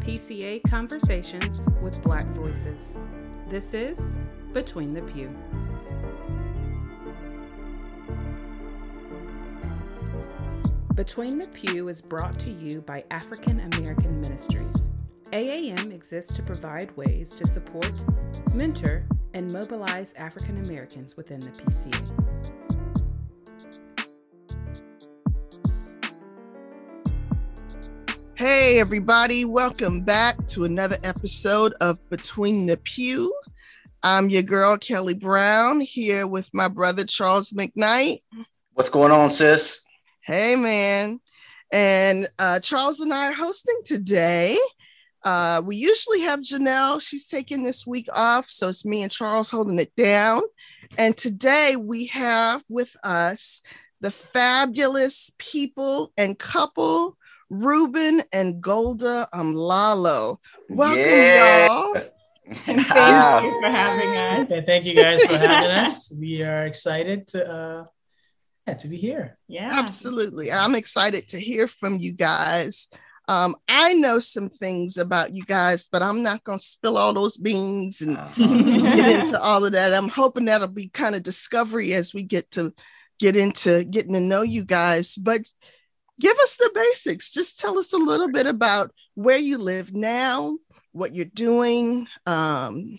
PCA Conversations with Black Voices. This is Between the Pew. Between the Pew is brought to you by African American Ministries. AAM exists to provide ways to support, mentor, and mobilize African Americans within the PCA. Hey, everybody, welcome back to another episode of Between the Pew. I'm your girl, Kelly Brown, here with my brother, Charles McKnight. What's going on, sis? Hey, man. And uh, Charles and I are hosting today. Uh, we usually have Janelle. She's taking this week off. So it's me and Charles holding it down. And today we have with us the fabulous people and couple Ruben and Golda Umlalo. Welcome, Yeah. y'all. And Thank you for having us. Okay, thank you guys for having us. We are excited to uh yeah, to be here. Yeah. Absolutely. I'm excited to hear from you guys. Um, I know some things about you guys, but I'm not going to spill all those beans and get into all of that. I'm hoping that'll be kind of discovery as we get to get into getting to know you guys. But give us the basics. Just tell us a little bit about where you live now, what you're doing. Um,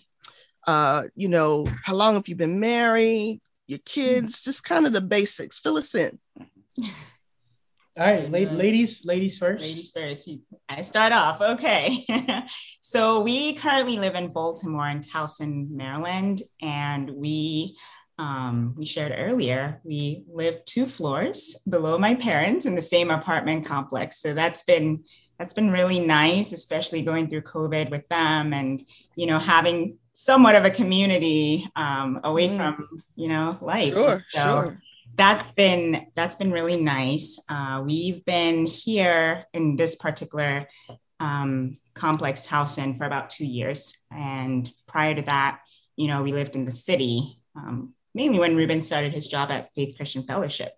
uh, you know, how long have you been married? Your kids, just kind of the basics. Fill us in. All right, la- ladies, ladies first. Ladies first. I start off. Okay. so we currently live in Baltimore in Towson, Maryland, and we um, we shared earlier. We live two floors below my parents in the same apartment complex. So that's been that's been really nice, especially going through COVID with them, and you know having somewhat of a community um, away Mm. from you know life. Sure, So, sure. that's been that's been really nice. Uh, we've been here in this particular um, complex in for about two years, and prior to that, you know, we lived in the city um, mainly when Ruben started his job at Faith Christian Fellowship.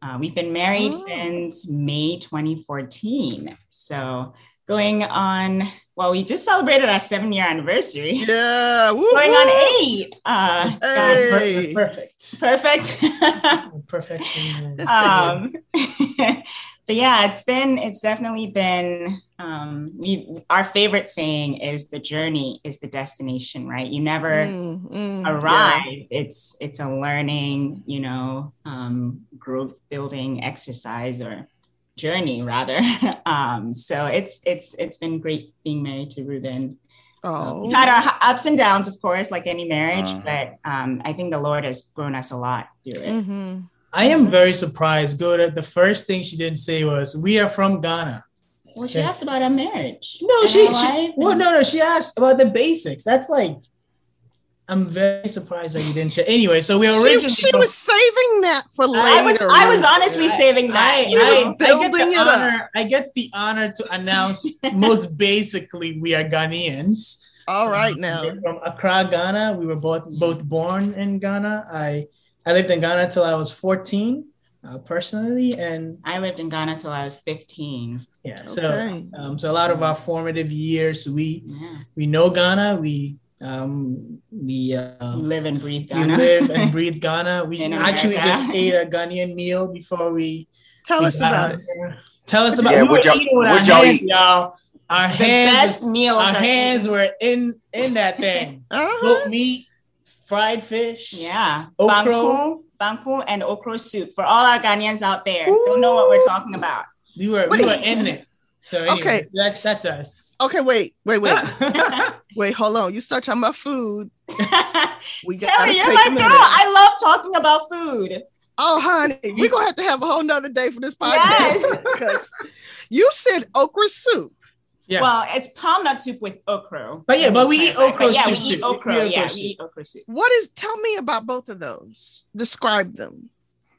Uh, we've been married Oh. since May 2014, so going on. Well, we just celebrated our seven year anniversary. Yeah. woo, Going woo. on eight. Uh, so Hey. Perfect. perfect. Perfection. um but yeah it's been it's definitely been um we our favorite saying is the journey is the destination right you never Mm, mm, yeah. arrive it's it's a learning you know um growth building exercise or journey rather um so it's it's it's been great being married to ruben Oh, We've had our ups and downs of course like any marriage Uh-huh. but um i think the lord has grown us a lot through it Mhm. I am very surprised. Good. The first thing she didn't say was, "We are from Ghana." Well she Okay. asked about our marriage No, she. she well, no, no. She asked about the basics. That's like, I'm very surprised that you didn't share. Anyway, so we She, originally. she was saving that for later. I was, I was honestly I- saving that. I, you know? was I, I get building the it up. honor, I get the honor to announce most basically we are Ghanaians. All right Um, now. we're from Accra, Ghana. We were both both born in Ghana. I I lived in Ghana till I was 14, uh, personally, and I lived in Ghana till I was 15. Yeah. So Okay. um, so a lot of our formative years, we Yeah. we know Ghana. We um we uh, Live and breathe Ghana. we Ghana. live and breathe Ghana. We actually just ate a Ghanaian meal before we Tell we us about it. here. Tell us about Yeah, we were what y'all- eating with what our y'all hands, eat? y'all. Our the hands, best meals. our are- hands were in in that thing. Uh-huh. Goat meat, fried fish. Yeah. Okra. Banku, banku and okra soup for all our Ghanaians out there. Don't know what we're talking about. We were Wait. we were in it. So anyway, Okay. that's that's us. Okay, wait, wait, wait, wait. Hold on. You start talking about food. We got Kelly, to you're take my a girl. minute. I love talking about food. Oh, honey, we're gonna have to have a whole nother day for this podcast Yes. because you said okra soup. Yeah. Well, it's palm nut soup with okra. But yeah, but we eat Right, right, okra right. Yeah, soup we eat okra. We eat yeah, okra we soup. eat okra soup. What is? Tell me about both of those. Describe them.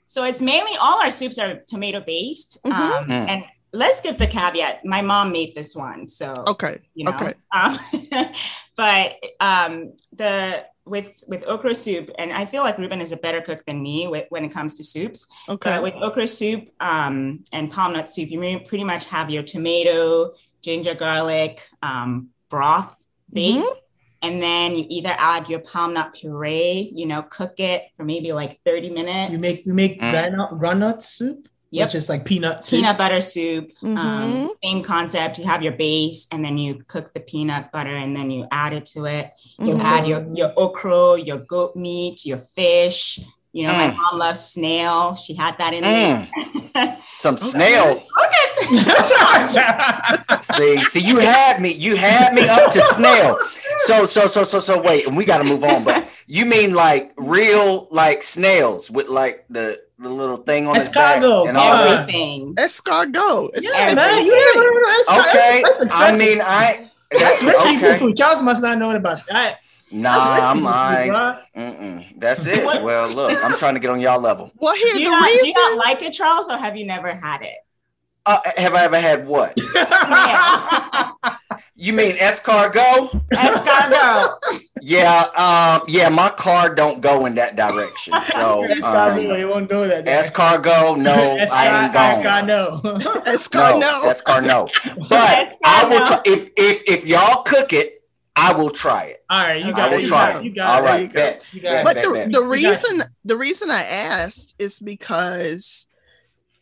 So it's mainly all our soups are tomato based. Mhm. Um, Mm. and let's give the caveat. My mom made this one, so Okay. you know. Okay. Um, but um, the with with okra soup, and I feel like Ruben is a better cook than me with, when it comes to soups. Okay. But with okra soup um, and palm nut soup, you may pretty much have your tomato, ginger, garlic um, broth base. Mhm. And then you either add your palm nut puree, you know, cook it for maybe like 30 minutes. You make you make Mm. groundnut, groundnut soup, Yep. which is like peanut soup. peanut butter soup. Mhm. Um, same concept. You have your base, and then you cook the peanut butter, and then you add it to it. You Mhm. add your your okra, your goat meat, your fish. You know, my Mm. mom loves snail. She had that in there. Some snail. Mm. See, see, you had me. You had me up to snail. So, so, so, so, so. Wait, and we got to move on. But you mean like real, like snails with like the the little thing on his back and all yeah. that? Everything. Escargot. It's yeah, man, you never heard of escargot? Okay, That's I mean, I. that's rich people okay. food. Charles must not know about that. Nah, That's I'm. people food, I, bro. mm-mm. That's it. Well, look, I'm trying to get on y'all level. Well, here Do you, the not, do you reason. not like it, Charles, or have you never had it? Uh, have I ever had what? Snail. You mean escargot? Escargot. Yeah, um, yeah. My car don't go in that direction. So escargot, um, you won't go that. escargot, no, I ain't going. Escargot. Escargot. No, escargot. But I will try if if if y'all cook it, I will try it. All right, you I got will it. You try got it. it. You got All it. right, you bet. You got bet, it. but bet, the, bet. the reason the reason I asked is because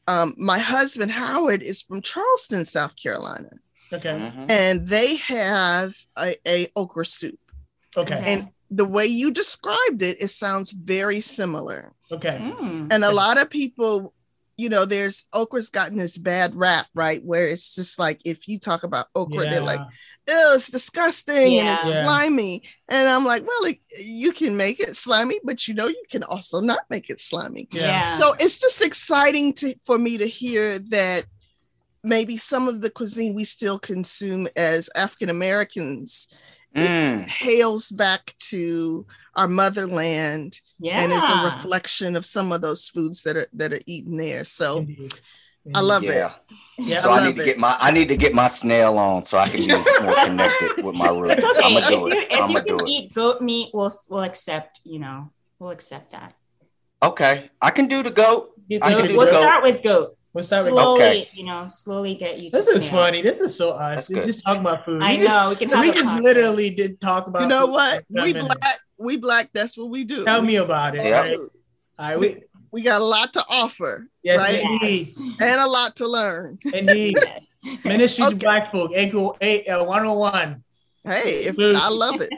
um, my husband Howard is from Charleston, South Carolina, Okay. Mhm. and they have a, a okra soup. Okay. And the way you described it, it sounds very similar. Okay. Mm. And a lot of people, you know, there's okra's gotten this bad rap, right? Where it's just like if you talk about okra, they're like, oh, it's disgusting and it's Yeah. Yeah. slimy. And I'm like, well, like, you can make it slimy, but you know, you can also not make it slimy. Yeah. Yeah. So it's just exciting to for me to hear that maybe some of the cuisine we still consume as African Americans Mm. hails back to our motherland yeah. and is a reflection of some of those foods that are that are eaten there. So Indeed. I love it. Yeah. Yeah. So I I, love need to it. get my I need to get my snail on so I can be more connected with my roots. Okay. I'm gonna do if it. if I'm you gonna do can it. eat goat meat, we'll we'll accept. You know, we'll accept that. Okay, I can do the goat. Do I can goat. do We'll goat. start with goat. We'll start with slowly, Okay. you know, slowly get you. This to is snail. funny. This is so us. That's We good. just talk about food. I we just, know we can have. we a just podcast. literally did talk about. you know food what? We minutes. black, we black, that's what we do. Tell me about it. Yeah. Right? All right. We, we got a lot to offer yes, Right? indeed. Yes. and a lot to learn. Indeed. Yes. Ministry to Black folk, equal eight, uh, 101. Hey, if Food. I love it.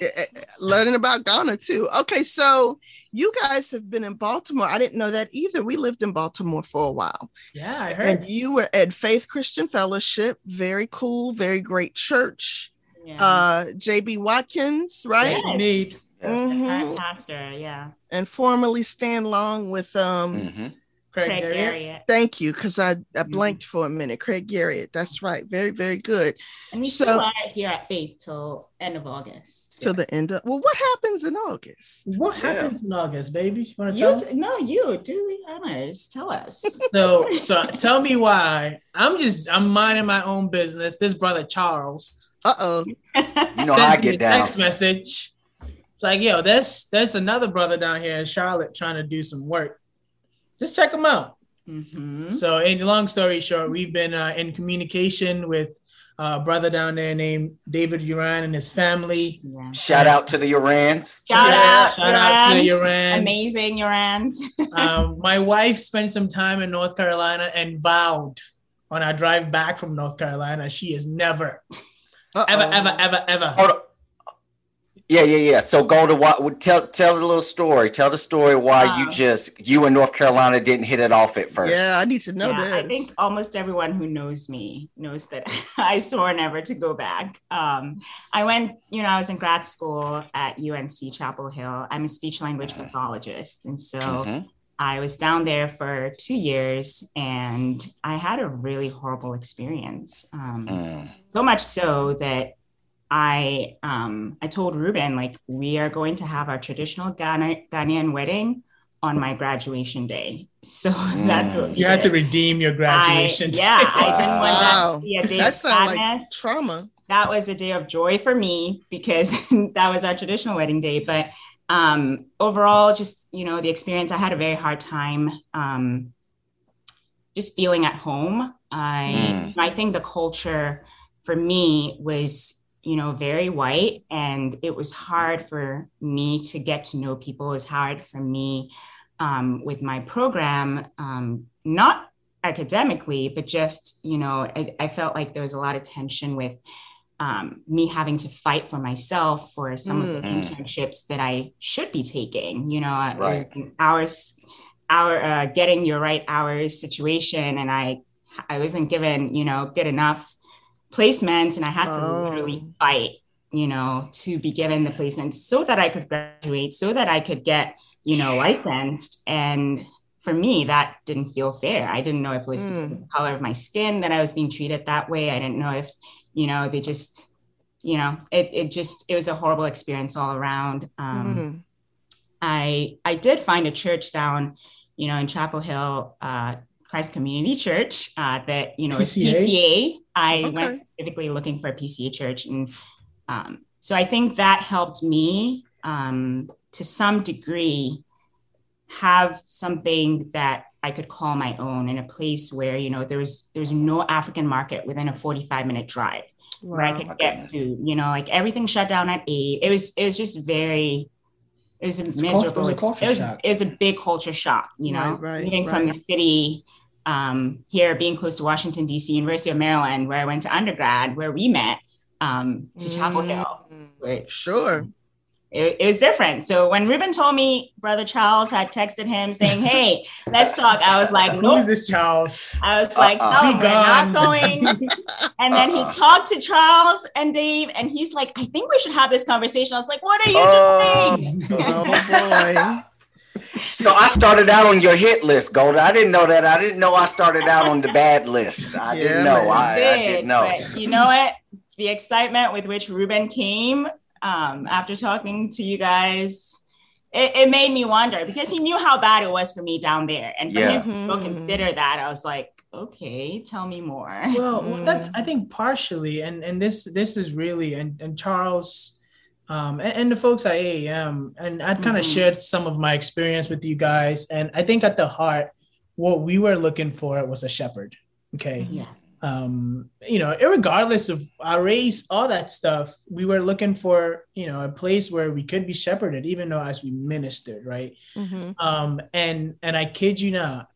Eh, eh, Learning about Ghana too. Okay, so you guys have been in Baltimore. I didn't know that either. We lived in Baltimore for a while. Yeah, I And you were at Faith Christian Fellowship. Very cool, very great church. Yeah. Uh JB Watkins, right? Yes. Indeed. Yes. The Mhm. pastor, yeah. And formerly stand long with um Mhm. Craig, Craig Garriott. Garriott. thank you because I, I Mhm. blanked for a minute. Craig Garriott. That's right. Very, very good. And we So- still here at Faith till end of August. Till the end of well, what happens in August? What Yeah. happens in August, baby? You want to You tell? t- no, you do the honors. Tell us. so, so tell me why. I'm just I'm minding my own business. This brother Charles Uh-oh. You know how I get a down. text message. It's like, yo, there's there's another brother down here in Charlotte trying to do some work. Just check them out. Mhm. So, in long story short, we've been uh, in communication with a brother down there named David Uran and his family. Yeah. Shout out to the Urans. Shout Yeah, out, shout out to the Urans. Urans. Amazing Urans. um, my wife spent some time in North Carolina and vowed on our drive back from North Carolina, she is never, Uh-oh. ever, ever, ever, ever. Hold on. Yeah, yeah, yeah. So go to what? Tell tell the little story. Tell the story why you Um, just you and North Carolina didn't hit it off at first. Yeah, I need to know yeah, this. I think almost everyone who knows me knows that I swore never to go back. Um, I went, you know, I was in grad school at UNC Chapel Hill. I'm a speech language pathologist. And so Mhm. I was down there for two years and I had a really horrible experience. Um, Mm. so much so that I um, I told Ruben like we are going to have our traditional Ghana, Ghanaian wedding on my graduation day. So that's what we You had to redeem your I, graduation. yeah, I didn't want that to be a day that of sounds like sadness. trauma. that was a day of joy for me because that was our traditional wedding day. But um, overall, just you know, the experience, I had a very hard time um, just feeling at home. I Mm. I think the culture for me was you know very white, and it was hard for me to get to know people. It was hard for me um, with my program, um, not academically, but just you know, I, I felt like there was a lot of tension with um, me having to fight for myself for some of the Mm. internships that I should be taking. You know, uh, Right. hours, hour uh, getting your right hours situation, and I I wasn't given you know good enough placements, and I had to Oh. literally fight. You know, to be given the placements so that I could graduate, so that I could get you know licensed and for me that didn't feel fair i didn't know if it was Mm. the color of my skin that i was being treated that way i didn't know if you know they just you know it, it just it was a horrible experience all around um, Mhm. i i did find a church down you know in chapel hill uh, christ community church uh, that you know is PCA? I Okay. went specifically looking for a pca church and um, so i think that helped me um, to some degree have something that I could call my own in a place where you know there was there's no African market within a 45 minute drive where I could get goodness. food. You know, like everything shut down at eight. It was it was just very it was a It's miserable. it was a culture it was it was a big culture shock. You know, Right, right, moving from the city um, here, being close to Washington D.C., University of Maryland, where I went to undergrad, where we met, um, to Chapel Hill. Mm. Where Sure. it, it was different. So when Ruben told me Brother Charles had texted him saying, "Hey, let's talk," I was like, Who is this Charles? I was like, Uh-uh. "No, we're not going." And then he Uh-uh. talked to Charles and Dave, and he's like, "I think we should have this conversation." I was like, "What are you Oh. doing?" Oh boy. So I started out on your hit list, Golda. I didn't know that. I didn't know I started out on the bad list. I Yeah, didn't know. man. I, I did, didn't know. But you know what? The excitement with which Ruben came um, after talking to you guys, it, it made me wonder because he knew how bad it was for me down there. And for Yeah. him to Mhm. consider that, I was like, okay, tell me more. Well, Mm. that's I think partially, and and this this is really and and Charles, um, and, and the folks at AAM, and I'd kind of Mhm. shared some of my experience with you guys, and I think at the heart, what we were looking for was a shepherd. Okay, Yeah. um, you know, regardless of our race, all that stuff, we were looking for you know a place where we could be shepherded, even though as we ministered, right? Mhm. um and and i kid you not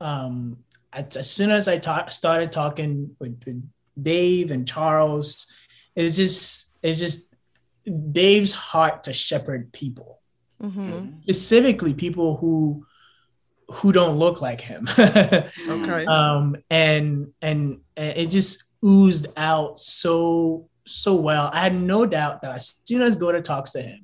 um as, as soon as i ta- started talking with, with dave and charles it's just it's just dave's heart to shepherd people. Mhm. specifically people who who don't look like him. Okay. um and and and it just oozed out so so well. I had no doubt that as soon as Golda talks to him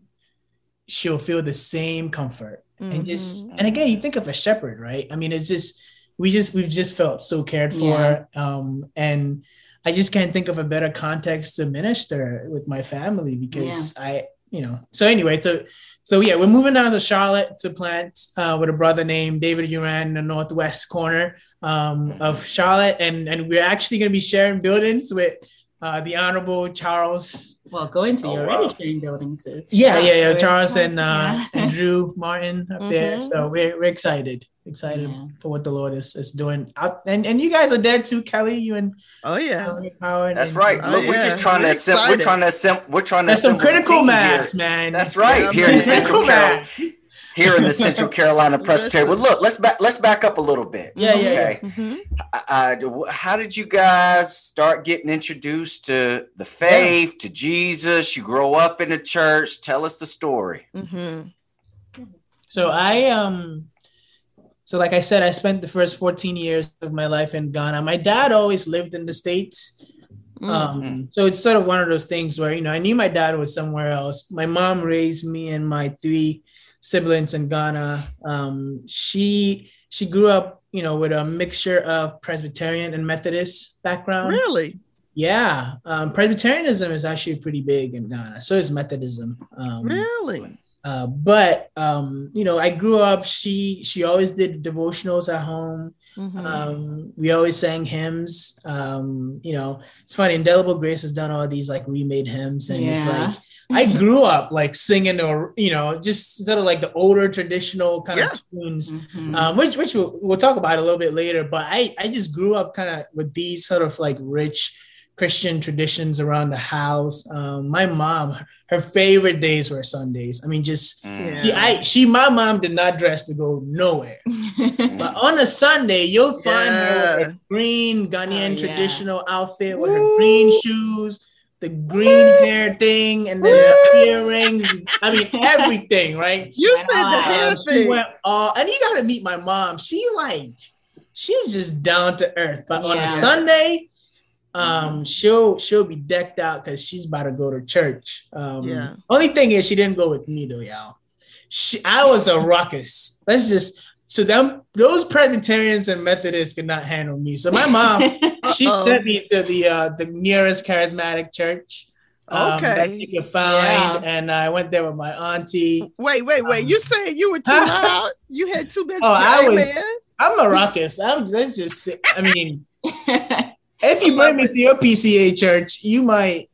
she'll feel the same comfort. And just and again you think of a shepherd right? I mean it's just we just we've just felt so cared for. Yeah. um and i just can't think of a better context to minister with my family because i you know so anyway so so yeah we're moving down to charlotte to plant uh, with a brother named david uran in the northwest corner um, of charlotte. And and we're actually going to be sharing buildings with uh, the honorable charles Well, going to Oh, your wow. already sharing buildings. so- yeah, yeah, yeah. Charles and uh, yeah. and Drew Martin up there. Mhm. So we're, we're excited, excited Yeah. for what the Lord is, is doing. Out, and and you guys are there too, Kelly. You and Oh yeah. Kelly Power. and- That's right. Oh, Look, we're just trying to We're assemble. We're trying to assemble. We're trying to There's some assemble critical mass, here. man. That's right. Yeah, here in the man. Central Critical Carolina, mass. Here in the Central Carolina Presbytery. Well, look, let's back. Let's back up a little bit. Yeah, yeah, Okay. Mhm. Uh, uh, how did you guys start getting introduced to the faith, to Jesus? You grow up in the church. Tell us the story. Mhm. So I um so like I said, I spent the first 14 years of my life in Ghana. My dad always lived in the States. Mm. Um, so it's sort of one of those things where, you know, I knew my dad was somewhere else. My mom raised me and my three siblings in Ghana. Um, she she grew up, you know, with a mixture of Presbyterian and Methodist background. Really? Yeah. Um, Presbyterianism is actually pretty big in Ghana. So is Methodism. Um, Really? uh, but um, you know, I grew up. She she always did devotionals at home. Mm-hmm. Um, we always sang hymns. Um, you know, it's funny. Indelible Grace has done all these like remade hymns, and yeah. it's like I grew up like singing or you know just sort of like the older traditional kind yeah. of tunes, mm-hmm. um, which which we'll, we'll talk about a little bit later. But I I just grew up kind of with these sort of like rich Christian traditions around the house. Um, my mom, her favorite days were Sundays. I mean, just yeah. she, I, she, my mom did not dress to go nowhere. but on a Sunday, you'll find yeah. her with a green Ghanaian oh, traditional yeah. outfit with Woo. her green shoes, the green hair thing, and then the earrings. I mean, everything, right? You said the hair thing. Went all, and you got to meet my mom. She like, she's just down to earth. But on a Sunday um mm-hmm. she'll she'll be decked out because she's about to go to church um yeah only thing is she didn't go with me though y'all she, i was a ruckus let's just so them those presbyterians and methodists could not handle me so my mom she sent me to the uh the nearest charismatic church um, okay. you could find, yeah. and I went there with my auntie. Wait, wait, wait! Um, you saying you were too loud? You had too much. Oh, I was. I'm a ruckus. I'm. Let's just. I mean, if you bring me to your PCA church, you might.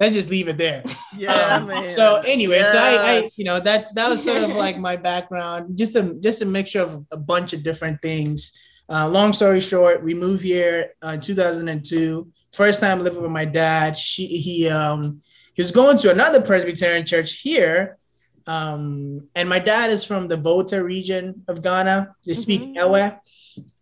Let's just leave it there. Yeah, um, man. So anyway, yes. so I, I, you know, that's that was sort of like my background, just a just a mixture of a bunch of different things. Uh, long story short, we moved here uh, in 2002. First time living with my dad. She he um he was going to another Presbyterian church here, um, and my dad is from the Volta region of Ghana. They speak mm-hmm. Ewe.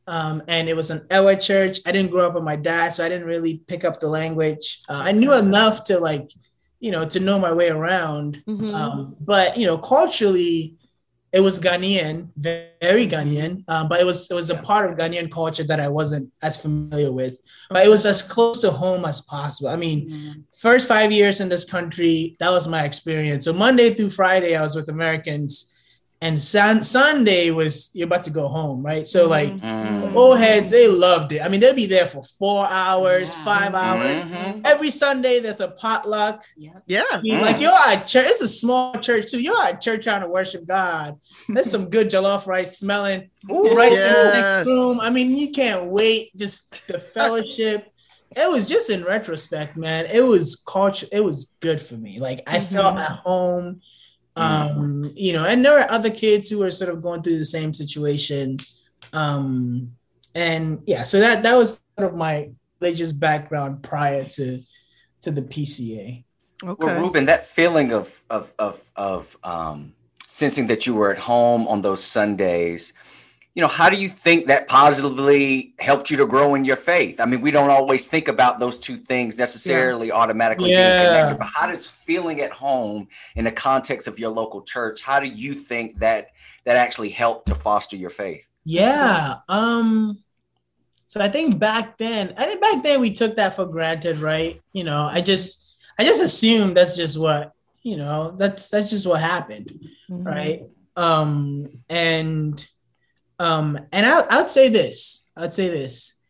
Um, and it was an Ewe church. I didn't grow up with my dad, so I didn't really pick up the language. Uh, I knew enough to like, you know, to know my way around. Mm-hmm. Um, but you know, culturally, it was Ghanaian, very Ghanaian. Um, but it was it was a part of Ghanaian culture that I wasn't as familiar with. But it was as close to home as possible. I mean, mm-hmm. first five years in this country, that was my experience. So Monday through Friday, I was with Americans and sun- Sunday was you're about to go home, right? So like mm-hmm. old heads, they loved it. I mean, they'll be there for four hours, yeah. five hours. Mm-hmm. Every Sunday there's a potluck. Yeah. Yeah. Mm. Like you're at church, it's a small church too. You're at church trying to worship God. There's some good jollof rice smelling Ooh, right yes. in the next room. I mean, you can't wait, just the fellowship. it was just in retrospect, man. It was culture, it was good for me. Like I mm-hmm. felt at home um, you know, and there are other kids who are sort of going through the same situation. Um, and yeah, so that that was sort of my religious background prior to to the PCA. Okay. Well, Ruben, that feeling of of of of um, sensing that you were at home on those Sundays, you know, how do you think that positively helped you to grow in your faith? I mean, we don't always think about those two things necessarily yeah. automatically yeah. being connected, but how does feeling at home in the context of your local church, how do you think that that actually helped to foster your faith? Yeah. Um so I think back then, I think back then we took that for granted, right? You know, I just I just assumed that's just what, you know, that's that's just what happened, mm-hmm. right? Um and um, and I, I would say this. I'd say this.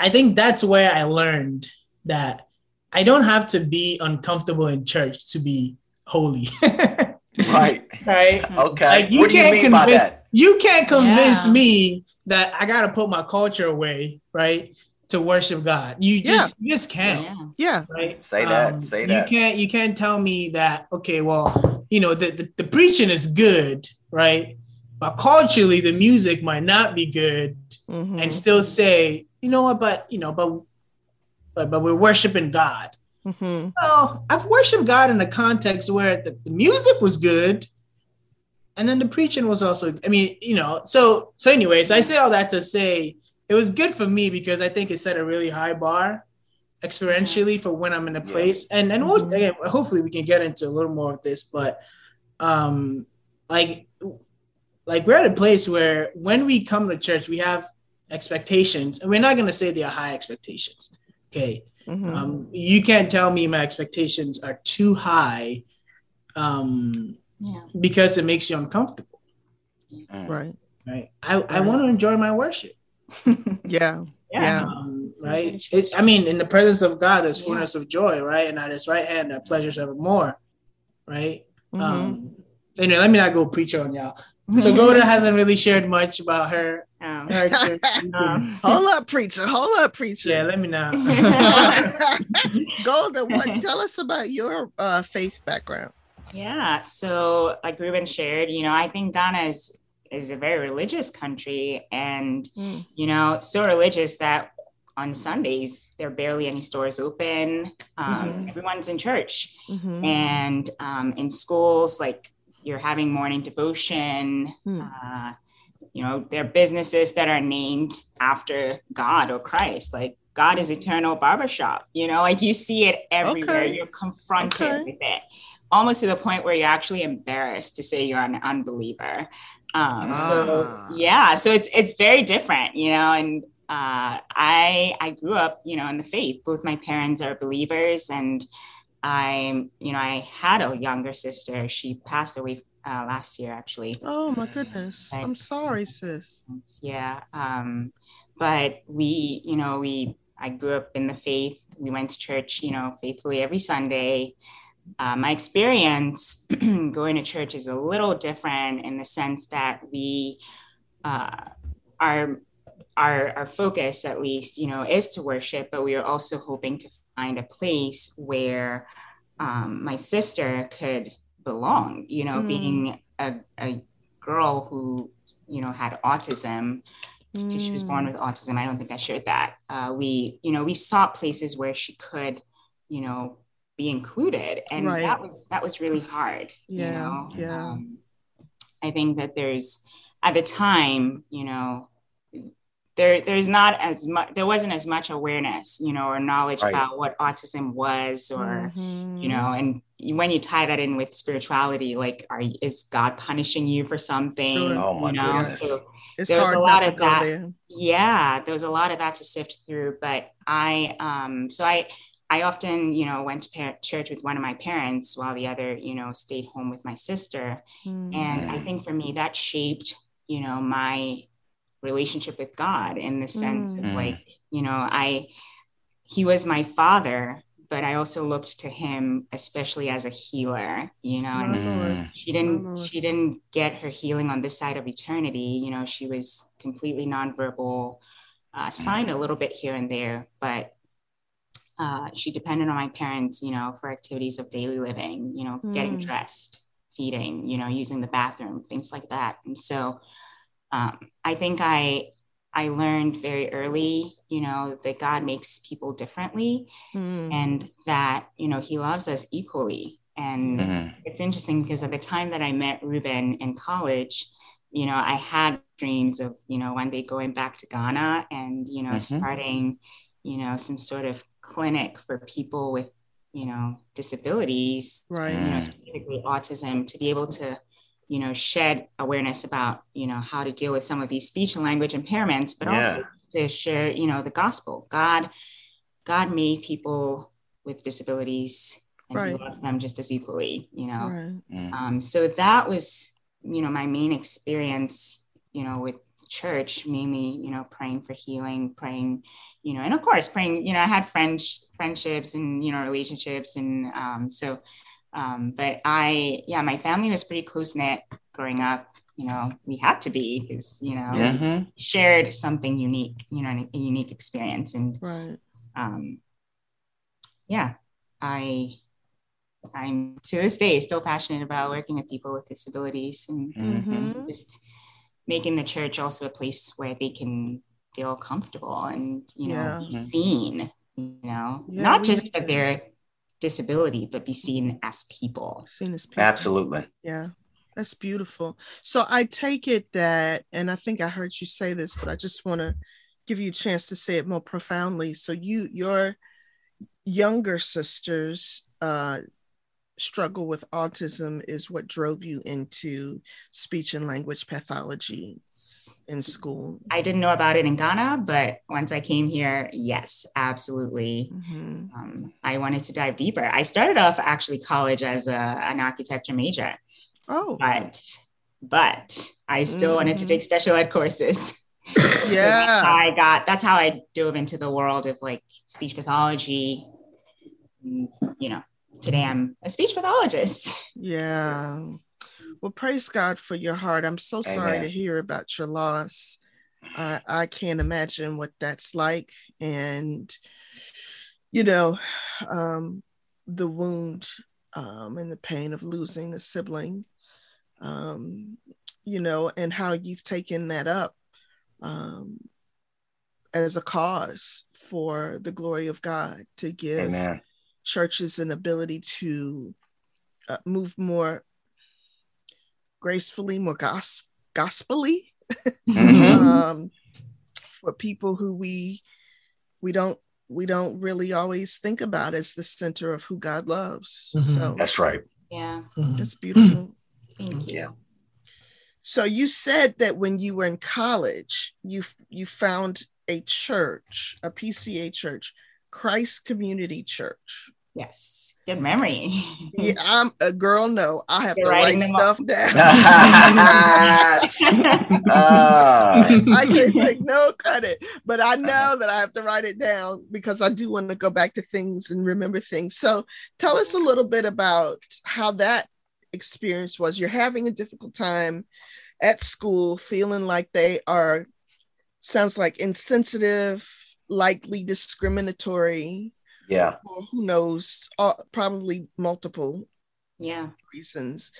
I think that's where I learned that I don't have to be uncomfortable in church to be holy. right. Right. Okay. Like what do you mean convince, by that? You can't convince yeah. me that I gotta put my culture away, right? To worship God. You just yeah. you just can't. Yeah. Right. Say that. Um, say that. You can't you can't tell me that, okay, well, you know, the, the, the preaching is good, right? But culturally the music might not be good mm-hmm. and still say you know what but you know but but, but we're worshiping god mm-hmm. well i've worshiped god in a context where the, the music was good and then the preaching was also i mean you know so so anyways i say all that to say it was good for me because i think it set a really high bar experientially for when i'm in a place yeah. and and we'll, mm-hmm. hopefully we can get into a little more of this but um like like we're at a place where when we come to church, we have expectations, and we're not going to say they are high expectations. Okay. Mm-hmm. Um, you can't tell me my expectations are too high um, yeah. because it makes you uncomfortable. Right. Right. I, right. I want to enjoy my worship. yeah. Yeah. Um, right. It, I mean, in the presence of God, there's fullness yeah. of joy, right? And at his right hand, there pleasures evermore. Right. Mm-hmm. Um, anyway, let me not go preach on y'all. So Golda hasn't really shared much about her Um, um, hold up, preacher. Hold up, preacher. Yeah, let me know. Golda, what? Tell us about your uh, faith background. Yeah, so like Ruben shared, you know, I think Ghana is is a very religious country, and mm. you know, so religious that on Sundays there are barely any stores open. Um, mm-hmm. Everyone's in church, mm-hmm. and um, in schools, like you're having morning devotion. Mm. Uh, you know, there are businesses that are named after God or Christ, like God is Eternal Barbershop. You know, like you see it everywhere. Okay. You're confronted okay. with it, almost to the point where you're actually embarrassed to say you're an unbeliever. Um, ah. So yeah, so it's it's very different, you know, and uh, I I grew up, you know, in the faith. Both my parents are believers, and I, you know, I had a younger sister. She passed away uh, last year, actually. Oh my goodness! I'm sorry, sis. Yeah, um, but we, you know, we. I grew up in the faith. We went to church, you know, faithfully every Sunday. Uh, my experience going to church is a little different in the sense that we uh, are our, our focus at least you know is to worship but we are also hoping to find a place where um, my sister could belong you know mm. being a, a girl who you know had autism mm. she was born mm. with autism i don't think i shared that uh, we you know we sought places where she could you know be included and right. that was that was really hard yeah you know? yeah um, i think that there's at the time you know there there's not as much there wasn't as much awareness you know or knowledge right. about what autism was or mm-hmm. you know and when you tie that in with spirituality like are is god punishing you for something sure. oh my you know goodness. so it's hard a lot of that there. yeah there was a lot of that to sift through but i um so i I often, you know, went to church with one of my parents while the other, you know, stayed home with my sister. Mm-hmm. And I think for me, that shaped, you know, my relationship with God in the sense mm. of like, you know, I, he was my father, but I also looked to him, especially as a healer, you know, and mm. she didn't, she didn't get her healing on this side of eternity. You know, she was completely nonverbal, uh, signed a little bit here and there, but uh, she depended on my parents, you know, for activities of daily living, you know, mm. getting dressed, feeding, you know, using the bathroom, things like that. And so, um, I think I I learned very early, you know, that God makes people differently mm. and that, you know, he loves us equally. And mm-hmm. it's interesting because at the time that I met Ruben in college, you know, I had dreams of, you know, one day going back to Ghana and, you know, mm-hmm. starting, you know, some sort of clinic for people with, you know, disabilities, right. you know, specifically autism, to be able to you know shed awareness about you know how to deal with some of these speech and language impairments but yeah. also to share you know the gospel god god made people with disabilities and right. he loves them just as equally you know right. mm. um, so that was you know my main experience you know with church mainly you know praying for healing praying you know and of course praying you know i had friends friendships and you know relationships and um, so um, but I, yeah, my family was pretty close knit growing up. You know, we had to be because you know mm-hmm. shared something unique. You know, a unique experience, and right. um, yeah, I I'm to this day still passionate about working with people with disabilities and mm-hmm. just making the church also a place where they can feel comfortable and you know yeah. seen. You know, yeah, not just that they're disability, but be seen as people. Seen as people. Absolutely. Yeah. That's beautiful. So I take it that, and I think I heard you say this, but I just want to give you a chance to say it more profoundly. So you, your younger sisters, uh, struggle with autism is what drove you into speech and language pathology in school? I didn't know about it in Ghana, but once I came here, yes, absolutely. Mm-hmm. Um, I wanted to dive deeper. I started off actually college as a, an architecture major. Oh, but but I still mm-hmm. wanted to mm-hmm. take special ed courses. yeah, so I got. That's how I dove into the world of like speech pathology. You know, today I'm a speech pathologist. Yeah. Well, praise God for your heart. I'm so sorry to hear about your loss. I, I can't imagine what that's like. And, you know, um, the wound um, and the pain of losing a sibling, um, you know, and how you've taken that up um, as a cause for the glory of God to give Amen. Churches an ability to uh, move more gracefully, more gos- gospelly mm-hmm. um, for people who we we don't we don't really always think about as the center of who God loves. Mm-hmm. So that's right. Yeah, that's beautiful. Thank you. Yeah. So you said that when you were in college, you you found a church, a PCA church, Christ Community Church. Yes, good memory. yeah, I'm a girl. No, I have You're to write stuff down. uh. I can't take no credit, but I know that I have to write it down because I do want to go back to things and remember things. So, tell us a little bit about how that experience was. You're having a difficult time at school, feeling like they are sounds like insensitive, likely discriminatory yeah. Who knows? Uh, probably multiple yeah. reasons.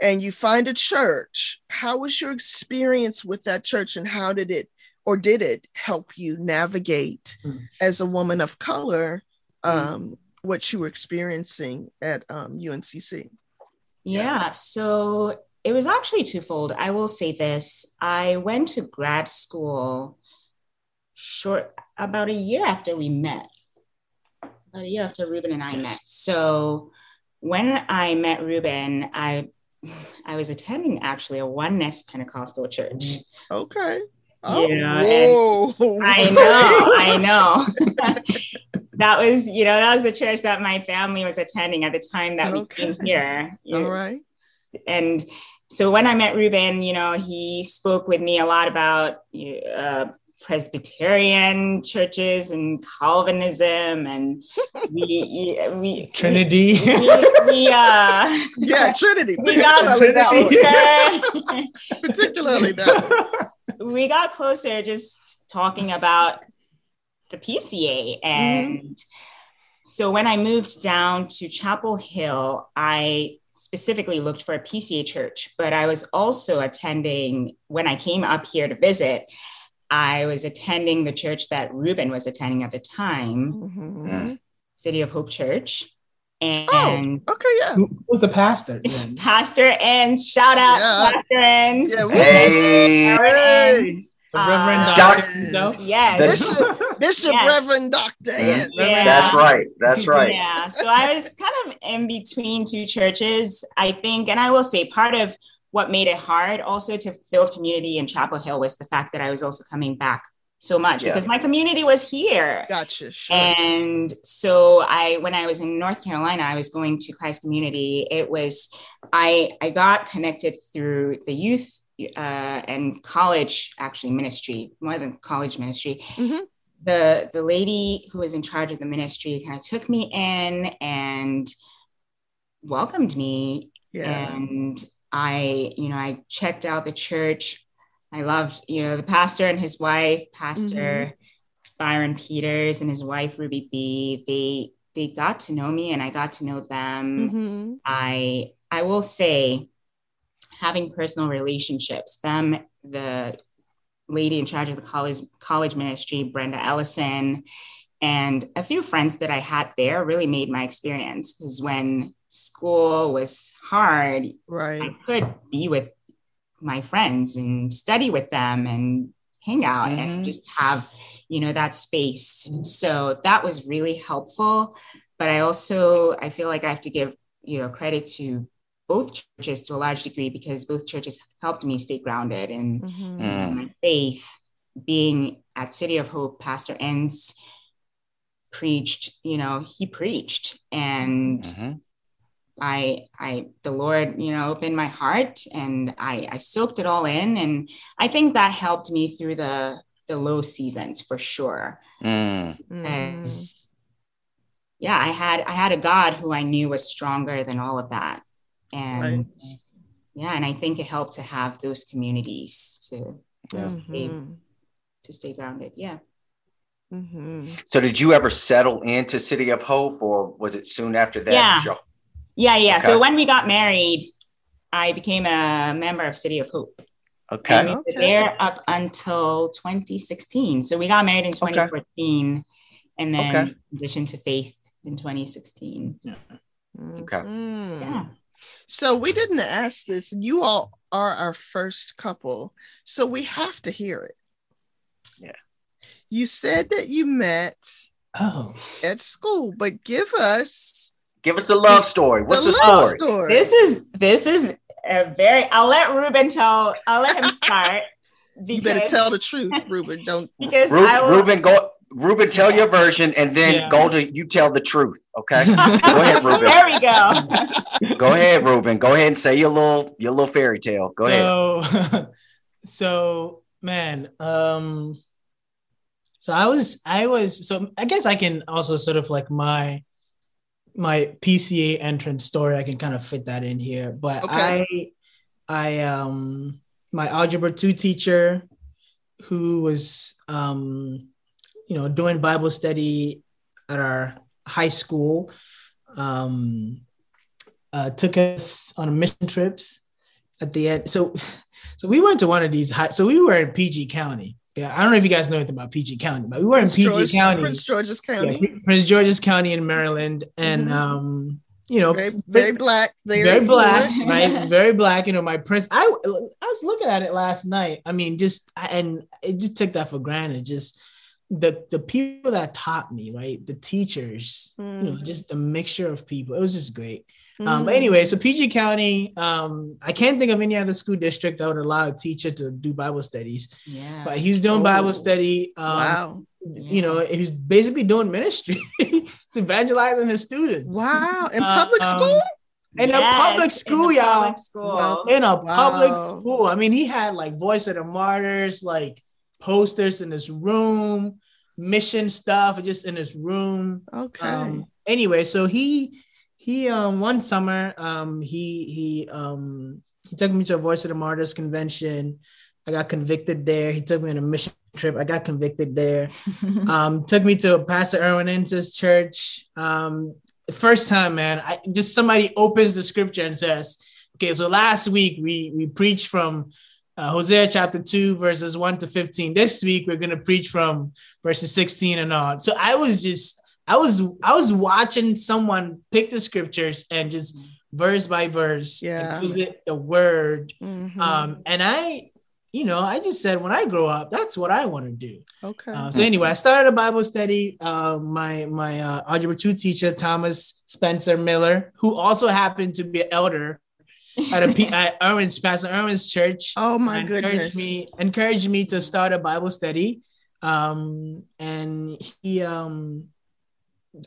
And you find a church. How was your experience with that church and how did it or did it help you navigate mm. as a woman of color hmm. um, mm. what you were experiencing at um, uncc yeah so it was actually twofold. I will say this. I went to grad school short about a year after we met about a year after Ruben and I yes. met. So when I met Ruben, I I was attending actually a oneness Pentecostal church. Okay. Oh, you know, I know, I know. that was, you know, that was the church that my family was attending at the time that okay. we came here. All right. And so when I met Ruben, you know, he spoke with me a lot about uh, Presbyterian churches and Calvinism and we we Trinity. We, we, uh yeah Trinity. We got closer. particularly that. We got closer just talking about the PCA and mm-hmm. so when I moved down to Chapel Hill, I specifically looked for a PCA church, but I was also attending when I came up here to visit. I was attending the church that Ruben was attending at the time, mm-hmm. City of Hope Church. And oh, okay, yeah. Who was the pastor? pastor Ends. Shout out yeah. to Pastor Ends. Yeah, hey. hey. Reverend uh, Doctor. Yes. Bishop, Bishop yes. Reverend Doctor. Yeah. That's right. That's right. Yeah. So I was kind of in between two churches, I think. And I will say part of what made it hard also to build community in Chapel Hill was the fact that I was also coming back so much yeah. because my community was here. Gotcha. Sure. And so I, when I was in North Carolina, I was going to Christ Community. It was, I, I got connected through the youth uh, and college actually ministry, more than college ministry. Mm-hmm. The the lady who was in charge of the ministry kind of took me in and welcomed me. Yeah. And I, you know, I checked out the church. I loved, you know, the pastor and his wife, Pastor mm-hmm. Byron Peters and his wife Ruby B. They they got to know me and I got to know them. Mm-hmm. I I will say having personal relationships, them, the lady in charge of the college college ministry, Brenda Ellison, and a few friends that I had there really made my experience because when school was hard, right. I could be with my friends and study with them and hang out mm-hmm. and just have, you know, that space. So that was really helpful. But I also I feel like I have to give, you know, credit to both churches to a large degree because both churches helped me stay grounded in, mm-hmm. Mm. my faith. Being at City of Hope, Pastor Ends preached, you know, he preached and mm-hmm. I, I, the Lord, you know, opened my heart and I, I soaked it all in. And I think that helped me through the, the low seasons for sure. Mm. As, yeah, I had, I had a God who I knew was stronger than all of that. And right. yeah, and I think it helped to have those communities to, Mhm. to stay grounded. Yeah. Mhm. So did you ever settle into City of Hope or was it soon after that? Yeah. that Yeah, yeah. Okay. So when we got married, I became a member of City of Hope. And Okay. we were Okay. there up until 2016. So we got married in 2014 and then Okay. transitioned to faith in 2016. Okay. Mhm. Yeah. So we didn't ask this. You all are our first couple, so we have to hear it. Yeah. You said that you met Oh, at school, but give us Give us the love story. What's the, love story? story. This is this is a very I'll let Ruben tell I'll let him start you better tell the truth, Ruben. Don't. because Ru- I will Ruben, go. Ruben, tell your version, and then Yeah. Golda, you tell the truth. Okay. go ahead, Ruben. there we go. Go ahead, Ruben. Go ahead and say your little your little fairy tale. Go ahead. so, so man, um, so I was, I was, so I guess I can also sort of like my, my PCA entrance story. I can kind of fit that in here, but Okay. I, I, um, my algebra two teacher, who was, um, you know, doing Bible study at our high school, um, uh, took us on mission trips at the end. So, so we went to one of these high. So we were in PG County. Yeah, I don't know if you guys know anything about PG County, but we were in Prince PG George- County, Prince George's County. Pr- Prince George's County in Maryland, and Mhm. um, you know, Very, very black. Very, very black, right? Very black. You know, my prince. I I was looking at it last night. I mean, just and it just took that for granted. Just the the people that taught me, right? The teachers, you know, Mhm. just the mixture of people. It was just great. Um, but anyway, so PG County, um, I can't think of any other school district that would allow a teacher to do Bible studies. Yeah. But he was doing Bible Oh. study. Um, wow. You know, he was basically doing ministry. He's evangelizing his students. Wow. In Uh, public um, school? In a public school, a y'all. public school. Wow. In a public school. I mean, he had like Voice of the Martyrs, like posters in his room, mission stuff just in his room. Okay. Um, anyway, so he he um one summer um he he um he took me to a Voice of the Martyrs convention. I got convicted there. He took me on a mission trip. I got convicted there. Um, took me to Pastor Irwyn Ince's church. Um, the first time, man, I just somebody opens the scripture and says, "Okay, so last week we we preached from uh, Hosea chapter two verses one to fifteen. This week we're gonna preach from verses sixteen and on." So I was just I was I was watching someone pick the scriptures and just verse by verse, Yeah. exposit the word. Mhm. Um, and I, you know, I just said when I grow up, that's what I want to do. okay. Uh, so anyway, I started a Bible study. Uh, my my uh, algebra two teacher Thomas Spencer Miller, who also happened to be an elder at a P- at Irwyn's Pastor Irwyn's church, oh my encouraged goodness. me encouraged me to start a Bible study. Um, and he um,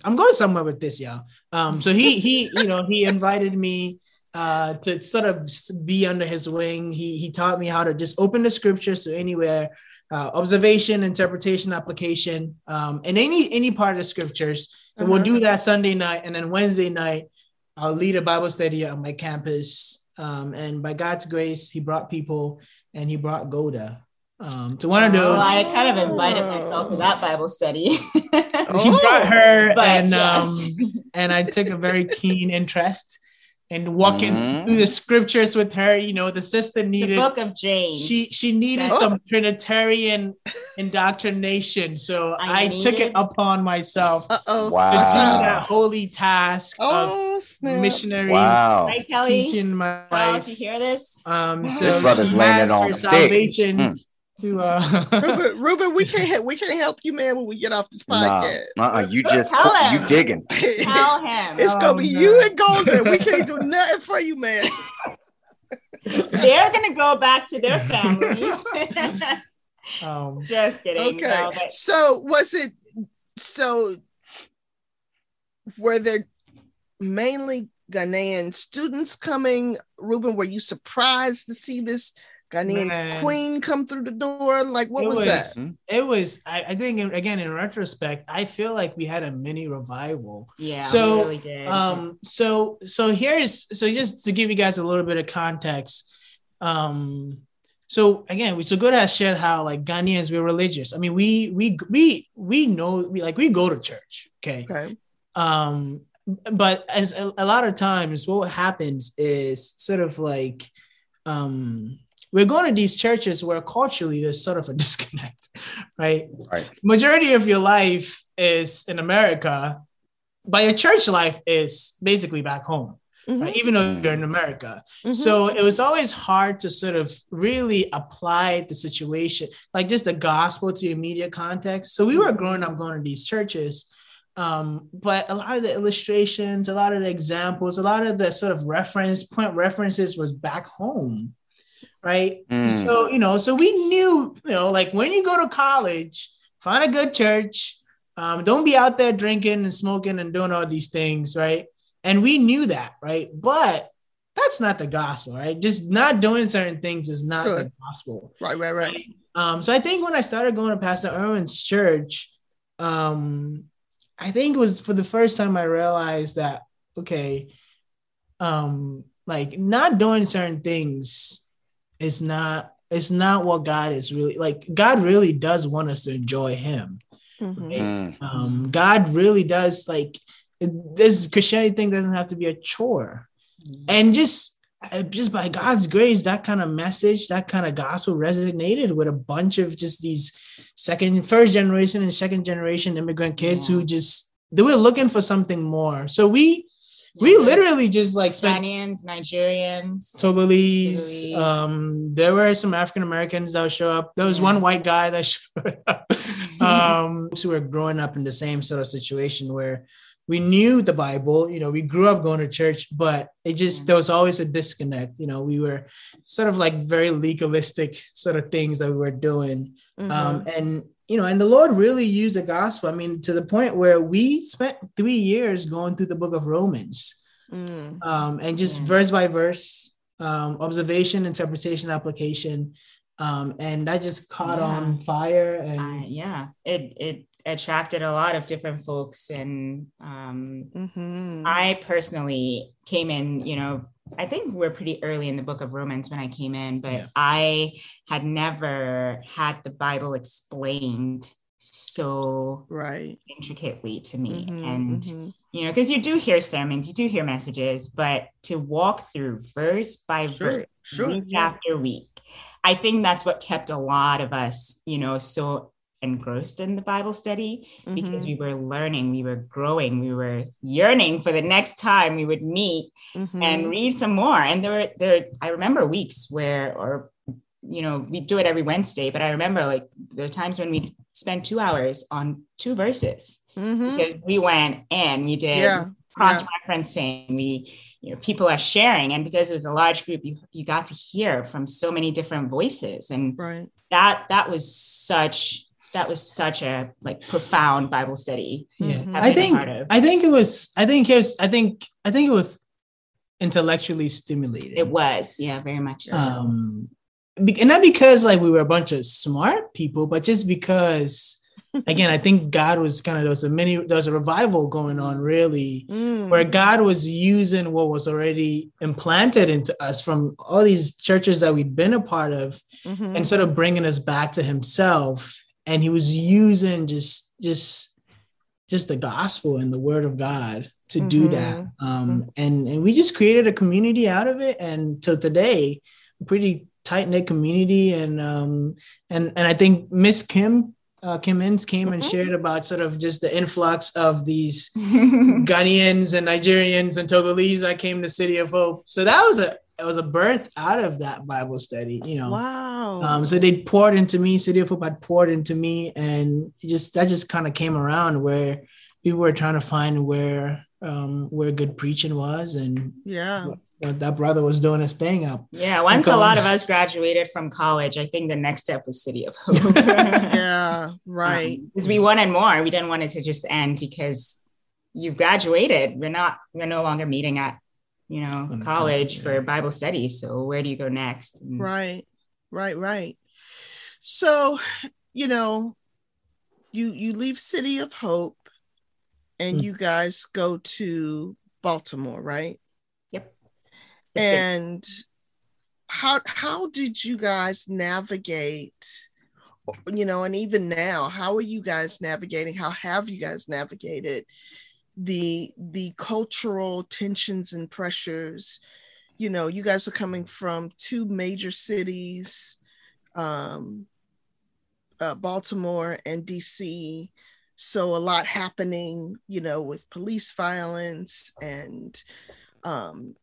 I'm going somewhere with this, y'all. Um, so he he you know he invited me uh, to sort of be under his wing. He he taught me how to just open the scriptures to anywhere, uh, observation, interpretation, application, um, and any any part of the scriptures. So we'll Uh-huh. do that Sunday night, and then Wednesday night, I'll lead a Bible study on my campus. Um, and by God's grace, He brought people, and He brought Golda um, to one of Well, those. I kind of invited myself to that Bible study. he brought her, But and yes. um, and I took a very keen interest in walking Mhm. through the scriptures with her. You know, the sister the needed book of James. she she needed That's- some Trinitarian indoctrination, so I I, took it upon myself Uh oh. to do that holy task of Oh snap. missionary Wow. right, Kelly? teaching my Charles, you hear this? Um, so This brother's she laying has it on salvation Mm. To uh, Ruben, Ruben, we can't help, we can't help you, man, when we get off this Nah, podcast. uh-uh, you just Tell him. you digging. Tell him. it's gonna Oh, be no. you and Golda. We can't do nothing for you, man. They're gonna go back to their families. um, Just kidding. Okay. No, but So was it so were there mainly Ghanaian students coming? Ruben, were you surprised to see this Ghanaian Man. queen come through the door? Like what was, was- that? It was I, I think again in retrospect i feel like we had a mini revival yeah, So, we really did. um so so here's so just to give you guys a little bit of context um so again, we so good has shared how like Ghanaians we're religious. I mean, we we we we know we like we go to church. Okay. Okay. Um, but as a, a lot of times, what happens is sort of like um we're going to these churches where culturally there's sort of a disconnect, right? Right. Majority of your life is in America, but your church life is basically back home Mhm. right? even though you're in America. Mhm. So it was always hard to sort of really apply the situation, like just the gospel to your media context. So we were growing up going to these churches. Um, but a lot of the illustrations, a lot of the examples, a lot of the sort of reference point references was back home, right? Mm. So, you know, so we knew, you know, like when you go to college, find a good church. Um, don't be out there drinking and smoking and doing all these things, right? And we knew that, right? But that's not the gospel, right? Just not doing certain things is not the gospel. Right, right, right. Um, so I think when I started going to Pastor Irwyn's church, um, I think it was for the first time I realized that okay, um, like not doing certain things is not it's not what God is really like. God really does want us to enjoy Him. Mhm. Mm. Um, God really does like this Christianity thing doesn't have to be a chore, and just uh, just by God's grace, that kind of message, that kind of gospel resonated with a bunch of just these second, first generation and second generation immigrant kids who just they were looking for something more. So we we literally just like spent Ghanaians, Nigerians. Togolese. Um, there were some African Americans that would show up. There was Yeah. one white guy that showed up. um, who were growing up in the same sort of situation where we knew the Bible, you know, we grew up going to church, but it just Yeah. there was always a disconnect. You know, we were sort of like very legalistic sort of things that we were doing. Mhm. Um, and you know, and the Lord really used the gospel. I mean, to the point where we spent three years going through the book of Romans Mm. um, and just Yeah. verse by verse, um, observation, interpretation, application, um, and that just caught Yeah. on fire. And Uh, yeah, it it attracted a lot of different folks, and um, Mhm. I personally came in. You know, I think we're pretty early in the book of Romans when I came in, but Yeah. I had never had the Bible explained so Right. intricately to me, Mhm, and mhm. you know, because you do hear sermons, you do hear messages, but to walk through verse by Sure, verse, sure, week yeah. after week, I think that's what kept a lot of us, you know, so engrossed in the Bible study because Mhm, we were learning, we were growing, we were yearning for the next time we would meet mhm. and read some more. And there were there, I remember weeks where, or you know, we do it every Wednesday, but I remember like there are times when we spend two hours on two verses Mhm. because we went and we did Yeah. cross referencing, we, you know, people are sharing, and because it was a large group, you you got to hear from so many different voices, and Right. that that was such that was such a like profound Bible study. to Mhm. have I been think part of. I think it was. I think here's. I think I think it was intellectually stimulating. it was, yeah, very much so. um and not because like we were a bunch of smart people but just because again i think god was kind of there was a many there was a revival going on really Mm. where god was using what was already implanted into us from all these churches that we'd been a part of Mhm. and sort of bringing us back to himself and he was using just just just the gospel and the word of god to do that Mm-hmm. um and and we just created a community out of it and till today a pretty tight knit community and um and and i think miss kim uh, Kim Ince came and Mhm. shared about sort of just the influx of these Ghanaians and Nigerians and Togolese that came to City of Hope. So that was a it was a birth out of that Bible study, you know. Wow. Um, so they poured into me, City of Hope had poured into me, and just that just kind of came around where people were trying to find where um where good preaching was, and yeah. that that brother was doing his thing up. yeah, once a lot of us graduated from college, I think the next step was City of Hope. Yeah. Right. because we wanted more. We didn't want it to just end because you've graduated. We're not. We're no longer meeting at, you know, On college for. Bible study. So where do you go next? And- Right. Right. Right. So, you know, you you leave City of Hope and Mm. you guys go to Baltimore, right? Yep. And how how did you guys navigate you know and even now how are you guys navigating how have you guys navigated the the cultural tensions and pressures. You know you guys are coming from two major cities um uh, baltimore and dc so a lot happening you know with police violence and um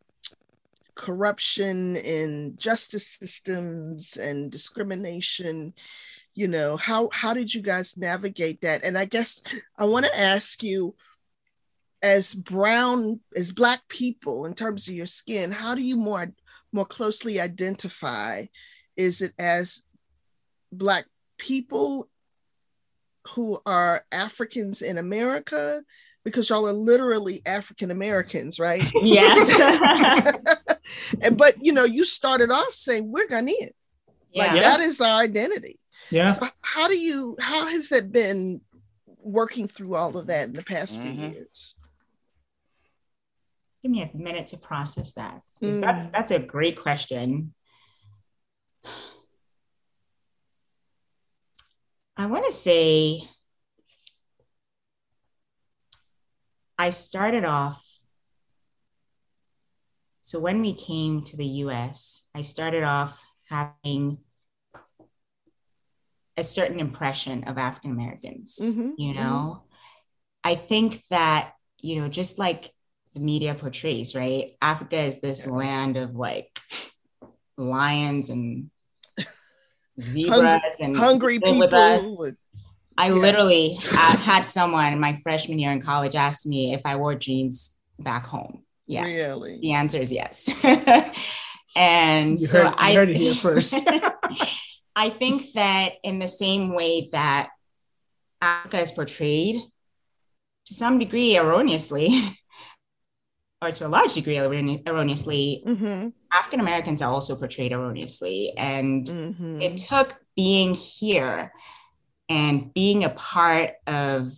corruption in justice systems and discrimination. You know how how did you guys navigate that? And i guess i want to ask you as brown as black people in terms of your skin how do you more more closely identify is it as black people who are africans in america because y'all are literally african americans right yes but you know you started off saying we're ghanaian yeah. like that is our identity yeah. So how do you how has it been working through all of that in the past mm-hmm. few years? Give me a minute to process that. Mm. That's that's a great question. I want to say I started off. So when we came to the US, I started off having a certain impression of African Americans. Mm-hmm. You mm-hmm. know, mm-hmm. I think that, you know, just like the media portrays, right? Africa is this yeah. land of like lions and zebras hungry, and hungry people with us. With, I yeah. literally I had someone my freshman year in college ask me if I wore jeans back home. Yes. Really? The answer is yes. and you so heard, I heard it here first. I think that in the same way that Africa is portrayed to some degree erroneously, or to a large degree erroneously, mm-hmm. African Americans are also portrayed erroneously. And mm-hmm. it took being here and being a part of,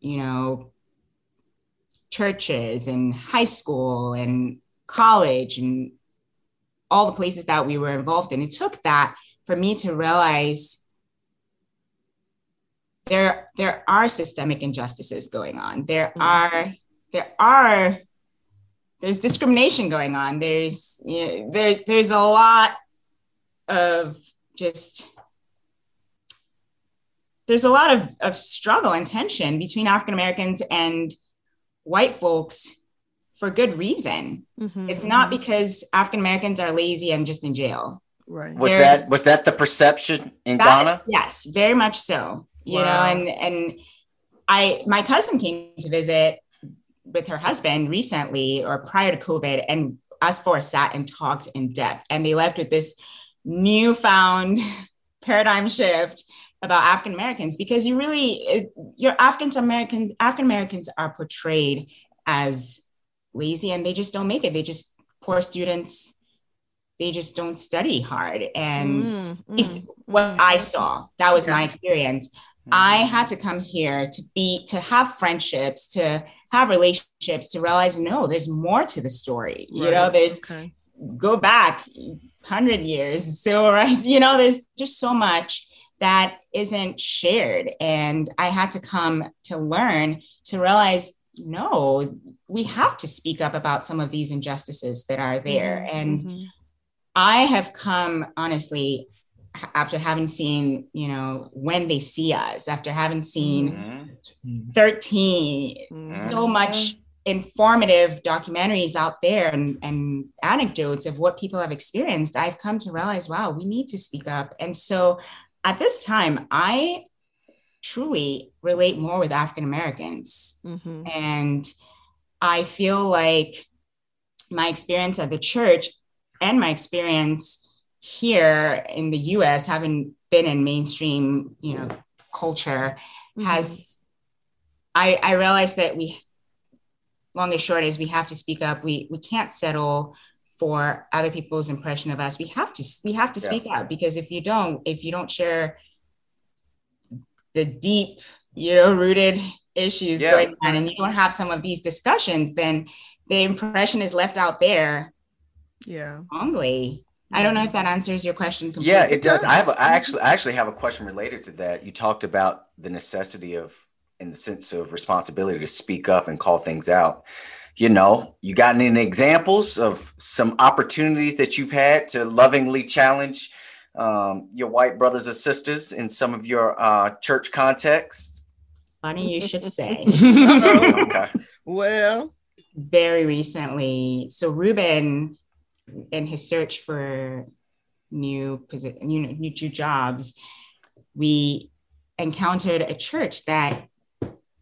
you know, churches and high school and college and all the places that we were involved in. It took that for me to realize there there are systemic injustices going on. There mm-hmm. are there are there's discrimination going on. There's you know, there there's a lot of just there's a lot of, of struggle and tension between African Americans and white folks for good reason. Mm-hmm. It's not because African Americans are lazy and just in jail. Right. Was They're, that was that the perception in that, Ghana? Yes, very much so. You wow. know, and and I my cousin came to visit with her husband recently or prior to COVID, and us four sat and talked in depth, and they left with this newfound paradigm shift about African Americans because you really your African Americans African Americans are portrayed as lazy and they just don't make it. They just poor students. They just don't study hard. And mm, mm, what mm. I saw, that was my experience. I had to come here to be, to have friendships, to have relationships, to realize, no, there's more to the story. Right. You know, there's, okay. go back 100 years. So, right, you know, there's just so much that isn't shared. And I had to come to learn to realize no, we have to speak up about some of these injustices that are there. Mm-hmm. And mm-hmm. I have come honestly after having seen, you know, when they see us, after having seen mm-hmm. 13, mm-hmm. so much informative documentaries out there and, and anecdotes of what people have experienced, I've come to realize, wow, we need to speak up. And so at this time, I truly relate more with African Americans. Mm-hmm. And I feel like my experience at the church and my experience here in the US, having been in mainstream, you know, culture, mm-hmm. has I, I realized that we long and short is we have to speak up. We we can't settle for other people's impression of us. We have to we have to yeah. speak out because if you don't, if you don't share the deep, you know, rooted issues yeah. going on and you don't have some of these discussions, then the impression is left out there Yeah. strongly. I don't know if that answers your question completely. Yeah, it does. I have. A, I actually, I actually have a question related to that. You talked about the necessity of, in the sense of responsibility, to speak up and call things out. You know, you got any examples of some opportunities that you've had to lovingly challenge um, your white brothers or sisters in some of your uh, church contexts? Funny you should say. Okay. well, Very recently, so Ruben, in his search for new position, you know, new new jobs, we encountered a church that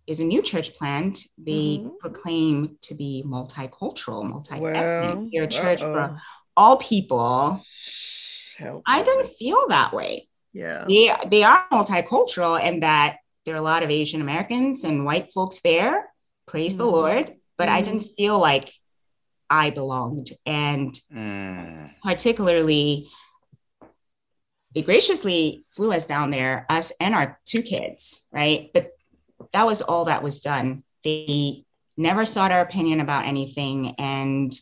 is a new church plant. They Mhm. proclaim to be multicultural, multi-ethnic. well. They're a church uh-oh. for all people. Help. I didn't feel that way. Yeah. they they are multicultural and that there are a lot of Asian Americans and white folks there. Praise the Mhm. Lord. But I Mhm. didn't feel like I belonged. And Mm. particularly, they graciously flew us down there, us and our two kids, right? But that was all that was done. They never sought our opinion about anything. And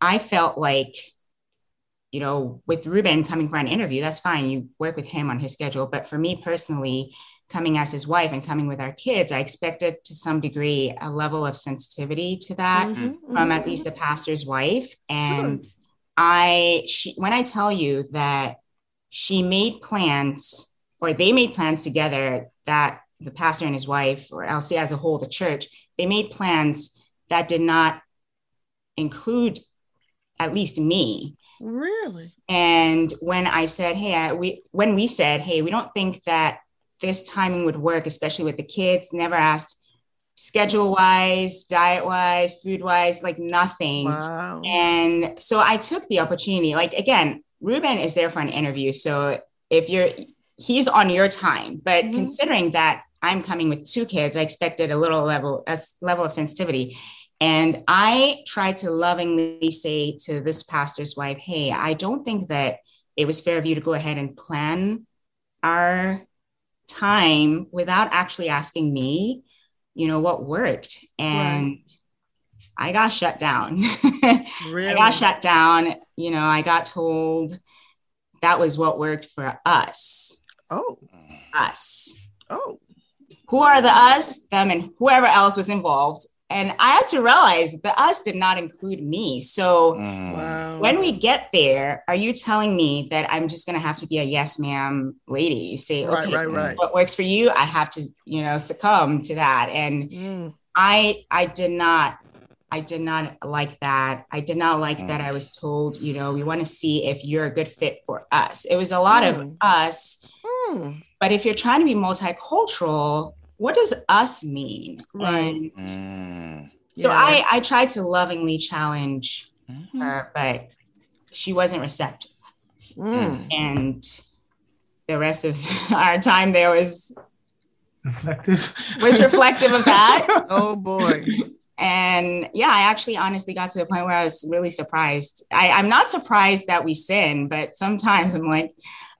I felt like, you know, with Ruben coming for an interview, that's fine. You work with him on his schedule. But for me personally, coming as his wife and coming with our kids, I expected to some degree a level of sensitivity to that Mhm, from mhm. at least a pastor's wife. And I, she, when I tell you that she made plans, or they made plans together that the pastor and his wife, or I'll say as a whole, the church, they made plans that did not include at least me. Really? And when I said, hey, I, we, when we said, hey, we don't think that this timing would work, especially with the kids, never asked schedule wise, diet wise, food wise, like nothing. Wow. And so I took the opportunity. Like again, Ruben is there for an interview. So if you're, he's on your time. But Mhm. considering that I'm coming with two kids, I expected a little level, a level of sensitivity. And I tried to lovingly say to this pastor's wife, "Hey, I don't think that it was fair of you to go ahead and plan our time without actually asking me, you know, what worked." And I got shut down. Really? I got shut down. You know, I got told that was what worked for us. Oh. Us. Oh. Who are the us, them, and whoever else was involved? And I had to realize the us did not include me. So Mm. Wow. when we get there, are you telling me that I'm just going to have to be a yes, ma'am lady? You say, Right, okay, right, right. what works for you? I have to, you know, succumb to that. And Mm, I I did not I did not like that. I did not like that I was told, you know, we want to see if you're a good fit for us. It was a lot of Mm. us, mm, but if you're trying to be multicultural, what does us mean? Right. Mm. so Yeah. I I tried to lovingly challenge Mhm. her, but she wasn't receptive. mm. And the rest of our time there was Reflective. was reflective of that. Oh boy. And yeah, I actually honestly got to the point where I was really surprised. I, I'm not surprised that we sin, but sometimes I'm like,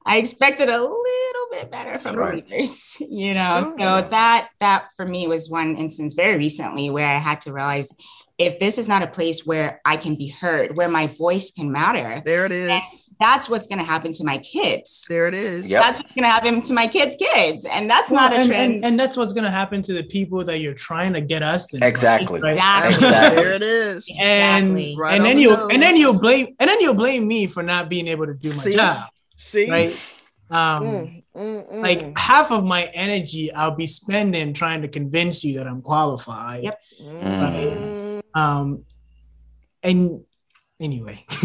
I expected a little bit better from Right. believers, you know. Sure. So that that for me was one instance very recently where I had to realize if this is not a place where I can be heard, where my voice can matter, There it is. that's what's going to happen to my kids. There it is. Yep. That's what's going to happen to my kids' kids, and that's Well, not a and, trend. and, and that's what's gonna happen to the people that you're trying to get us to Exactly. right? Exactly. Exactly. There it is. And Exactly. Right and then you nose. and then you'll blame and then you'll blame me for not being able to do my See? job, See? right? Um, Mm, mm, mm. like half of my energy I'll be spending trying to convince you that I'm qualified. Yep. Mm. Um, and anyway,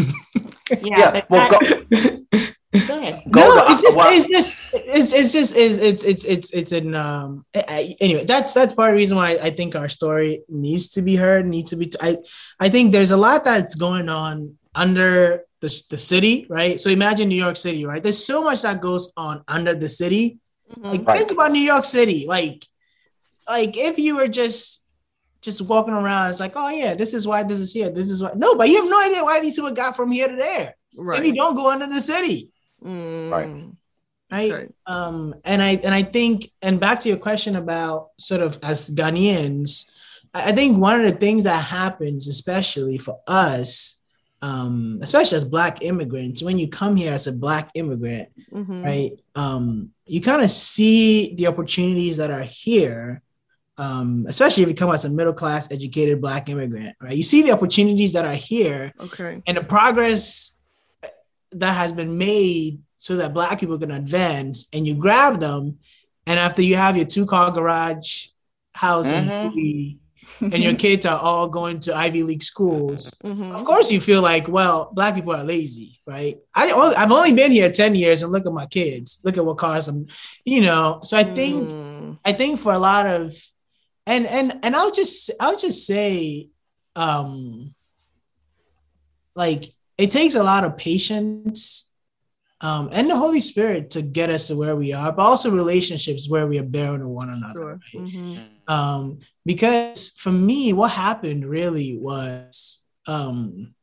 yeah, Yeah. Well, that- go, go ahead. go no, it's just, well- it's just, it's, it's just, it's, it's, it's, it's, it's an, um, I- I- anyway, that's, that's part of the reason why I think our story needs to be heard, needs to be, I, I think there's a lot that's going on under the, the city, right? So imagine New York City, right? There's so much that goes on under the city. Like Mhm. Right. think about New York City. Like, like if you were just just walking around, it's like, oh yeah, this is why this is here. This is why no, but you have no idea why these people got from here to there. Right. If you don't go under the city. Mm. Right. Right. Okay. Um, and I and I think, and back to your question about sort of as Ghanaians, I I think one of the things that happens, especially for us, um, especially as black immigrants, when you come here as a black immigrant, mm-hmm. right, um, you kind of see the opportunities that are here, um, especially if you come as a middle class, educated black immigrant, right? You see the opportunities that are here, okay, and the progress that has been made so that black people can advance, and you grab them, and after you have your two car garage house mm-hmm. And your kids are all going to Ivy League schools, mm-hmm. of course you feel like, well, black people are lazy, right? I I've only been here 10 years and look at my kids, look at what cars I'm, you know. So I think mm. I think for a lot of and and and I'll just I'll just say um like it takes a lot of patience um, and the Holy Spirit to get us to where we are, but also relationships where we are bearing to one another. Sure. Right? Mm-hmm. Um, because for me, what happened really was um,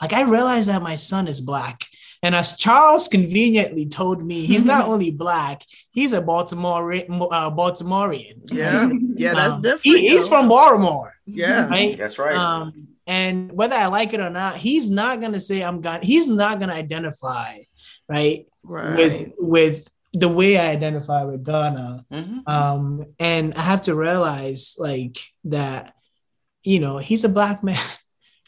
like I realized that my son is black. And as Charles conveniently told me, he's not only black, he's a Baltimore uh, Baltimorean. Yeah, yeah, that's um, different. He, he's from Baltimore. Yeah, right? that's right. Um, and whether I like it or not, he's not gonna say I'm gone. He's not gonna identify right? Right. With with the way I identify with Ghana. Mm-hmm. Um, and I have to realize like that, you know, he's a black man.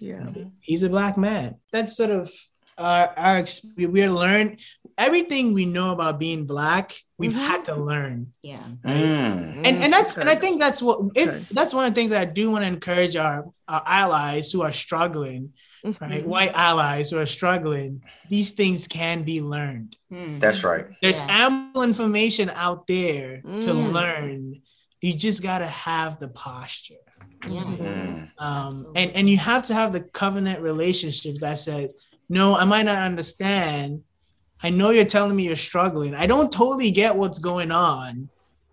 Yeah. He's a black man. That's sort of our, our we're learn everything we know about being black we've mm-hmm. had to learn yeah right? mm. and and that's okay. and i think that's what if okay. that's one of the things that i do want to encourage our, our allies who are struggling mm-hmm. right? White allies who are struggling, these things can be learned. Mm-hmm. That's right. There's yeah. ample information out there mm. to learn. You just got to have the posture. Yeah. Mm. Um, and, and you have to have the covenant relationship that says, no, I might not understand. I know you're telling me you're struggling. I don't totally get what's going on,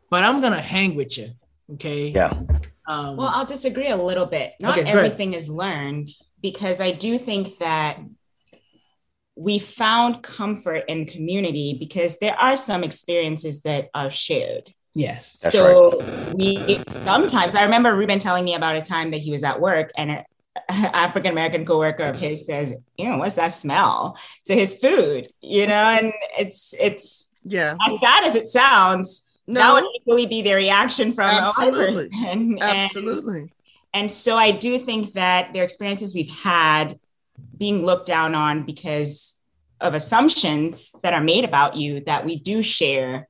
but I'm going to hang with you. Okay. Yeah. Um, well, I'll disagree a little bit. Not okay, everything is learned because I do think that we found comfort and community because there are some experiences that are shared. Yes. so right. we sometimes I remember Ruben telling me about a time that he was at work and an African American coworker of his says, "You know, what's that smell?" to his food, you know, and it's it's yeah as sad as it sounds. No. That would equally be the reaction from absolutely, absolutely. And so I do think that their experiences we've had being looked down on because of assumptions that are made about you that we do share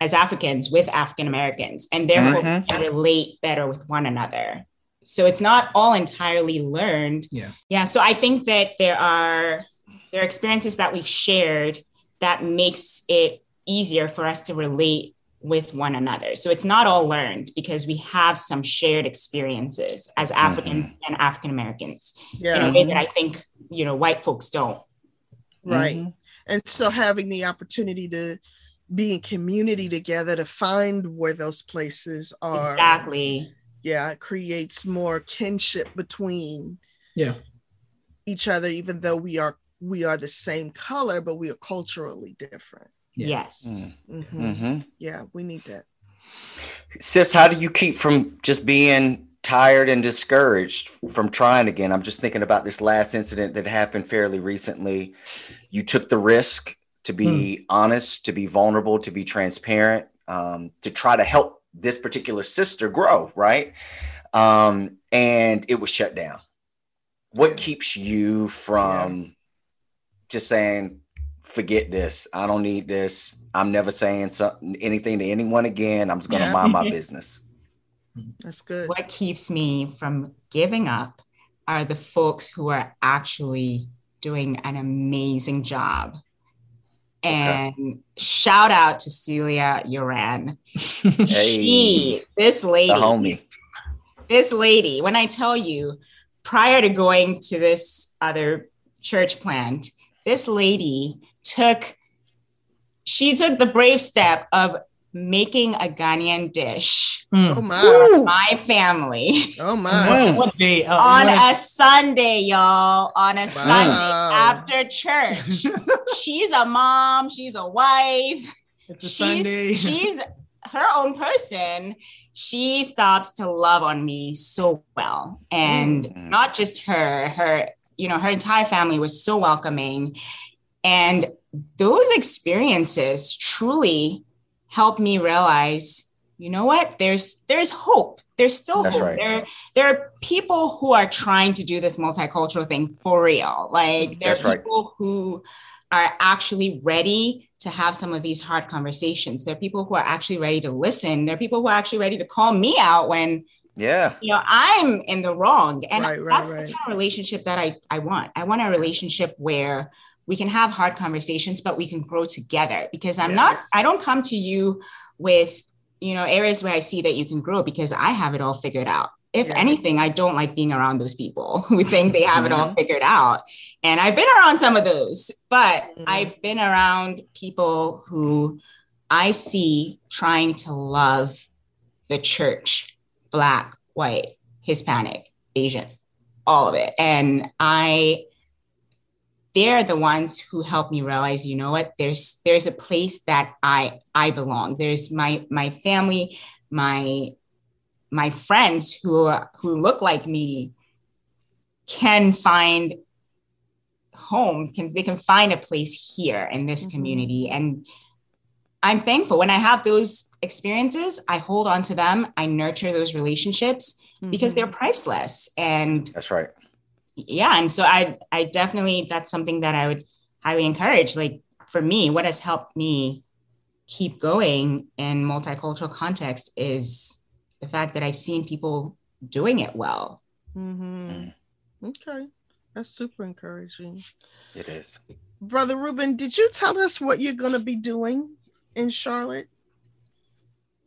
as Africans with African Americans, and therefore mm-hmm. relate better with one another. So it's not all entirely learned. Yeah. Yeah. So I think that there are there are experiences that we've shared that makes it easier for us to relate with one another. So it's not all learned because we have some shared experiences as mm-hmm. Africans mm-hmm. and African Americans yeah. in a way that I think, you know, white folks don't. Right. Mm-hmm. And so having the opportunity to be in community together to find where those places are. Exactly. Yeah, it creates more kinship between yeah each other, even though we are we are the same color, but we are culturally different. Yeah. Yes. Mm. Mm-hmm. Mm-hmm. Yeah, we need that. Sis, how do you keep from just being tired and discouraged from trying again? I'm just thinking about this last incident that happened fairly recently. You took the risk to be mm. honest, to be vulnerable, to be transparent, um, to try to help this particular sister grow, right? Um, and it was shut down. What keeps you from yeah. just saying, forget this. I don't need this. I'm never saying something, anything to anyone again. I'm just going to yeah. mind my business. That's good. What keeps me from giving up are the folks who are actually doing an amazing job. And okay. shout out to Celia Uran. hey, she, this lady, the homie. This lady, when I tell you, prior to going to this other church plant, this lady took she took the brave step of making a Ghanaian dish. Mm. Oh my! My family. Oh my! What day? Uh, on what? a Sunday, y'all. On a wow. Sunday after church. she's a mom. She's a wife. It's a she's, Sunday. she's her own person. She stops to love on me so well, and mm. not just her. Her you know, her entire family was so welcoming. And those experiences truly helped me realize, you know what, there's there's hope. There's still That's hope. Right. There, there are people who are trying to do this multicultural thing for real. Like there That's are people right. who are actually ready to have some of these hard conversations. There are people who are actually ready to listen. There are people who are actually ready to call me out when yeah you know i'm in the wrong and right, right, that's right. the kind of relationship that i i want i want a relationship where we can have hard conversations but we can grow together because i'm yes. not i don't come to you with you know areas where i see that you can grow because i have it all figured out if yeah. anything i don't like being around those people who think they have mm-hmm. it all mm-hmm. figured out and I've been around some of those, but mm-hmm. I've been around people who I see trying to love the church, Black, white, Hispanic, Asian, all of it. And I, they're the ones who help me realize, you know what, there's there's a place that I I belong. There's my my family, my my friends who who look like me can find home can they can find a place here in this mm-hmm. community and i'm thankful when i have those experiences i hold on to them i nurture those relationships mm-hmm. because they're priceless and that's right yeah and so i i definitely that's something that i would highly encourage like for me what has helped me keep going in multicultural context is the fact that i've seen people doing it well mm-hmm. Mm. okay that's super encouraging. It is. Brother Ruben, did you tell us what you're going to be doing in Charlotte?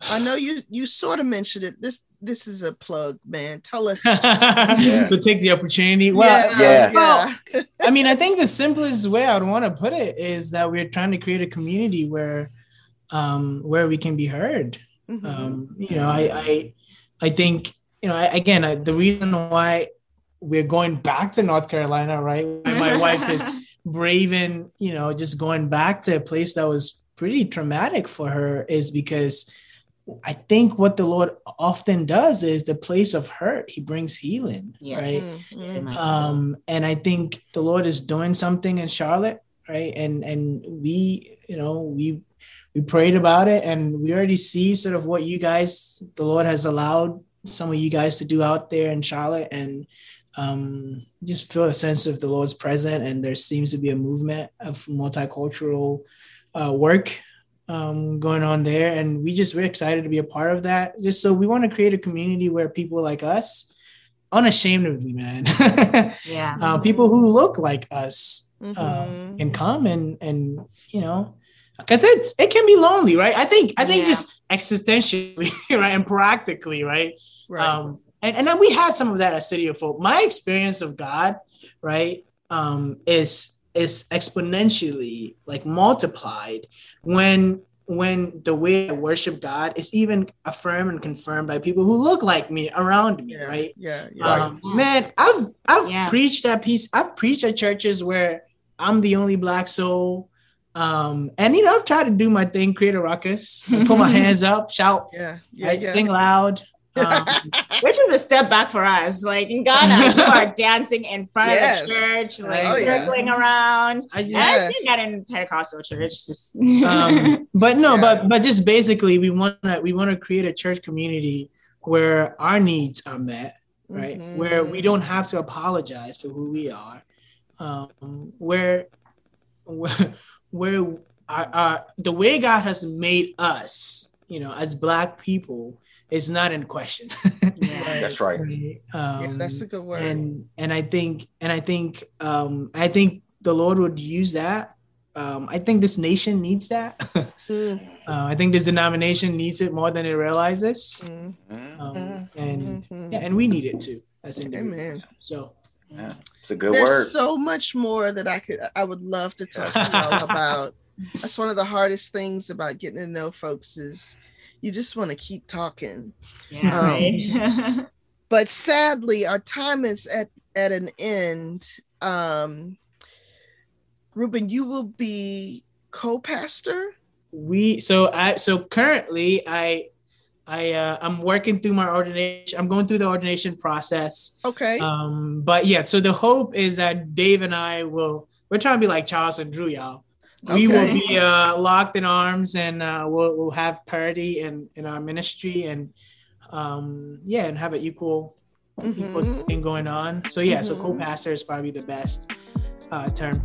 I know you you sort of mentioned it. This this is a plug, man. Tell us. yeah. So take the opportunity. Well, yeah. Well, yeah. I mean, I think the simplest way I'd want to put it is that we're trying to create a community where um where we can be heard. Mm-hmm. Um, you know, I I I think you know I, again I, the reason why we're going back to North Carolina, right? My wife is braving, you know, just going back to a place that was pretty traumatic for her is because I think what the Lord often does is the place of hurt, He brings healing, yes. right? Mm-hmm. Um, and I think the Lord is doing something in Charlotte, right? And and we, you know, we we prayed about it, and we already see sort of what you guys, the Lord has allowed some of you guys to do out there in Charlotte, and um, just feel a sense of the Lord's present, and there seems to be a movement of multicultural uh, work um, going on there, and we just we're excited to be a part of that. Just so we want to create a community where people like us, unashamedly, man, yeah, uh, people who look like us mm-hmm. uh, can come and and you know because it's it can be lonely, right? I think I think yeah. just existentially, right, and practically, right. Right. Um, and, and then we had some of that at City of Hope. My experience of God, right, um, is is exponentially like multiplied when when the way I worship God is even affirmed and confirmed by people who look like me around me, yeah, right? Yeah, yeah. Um, man, I've I've yeah. preached at peace. I've preached at churches where I'm the only black soul. Um, and you know, I've tried to do my thing, create a ruckus, put my hands up, shout, yeah, yeah, right, yeah. sing loud, um, which is a step back for us. Like in Ghana, you are dancing in front yes. of the church, like oh, circling yeah. around. I, just, I see that in Pentecostal church. Just um, but no, yeah. but but just basically, we want to we want to create a church community where our needs are met, right? Mm-hmm. Where we don't have to apologize for who we are, um, where where where our, our, the way God has made us, you know, as Black people it's not in question. yeah. That's right. Um, yeah, that's a good word. And and I think and I think um, I think the Lord would use that. Um, I think this nation needs that. mm. uh, I think this denomination needs it more than it realizes. Mm. Um, and mm-hmm. yeah, and we need it too as individuals. Amen. So yeah, it's a good There's word. so much more that I could I would love to talk to y'all about. That's one of the hardest things about getting to know folks is you just want to keep talking. Yeah, um, but sadly, our time is at, at an end. Um, Ruben, you will be co-pastor. We so I so currently I I uh, I'm working through my ordination. I'm going through the ordination process. Okay. Um, but yeah, so the hope is that Dave and I will. We're trying to be like Charles and Drew, y'all. We will be uh, locked in arms, and uh, we'll we'll have parity in in our ministry, and um, yeah, and have an equal equal Mhm. thing going on. So yeah, so Mhm. co-pastor is probably the best uh, term.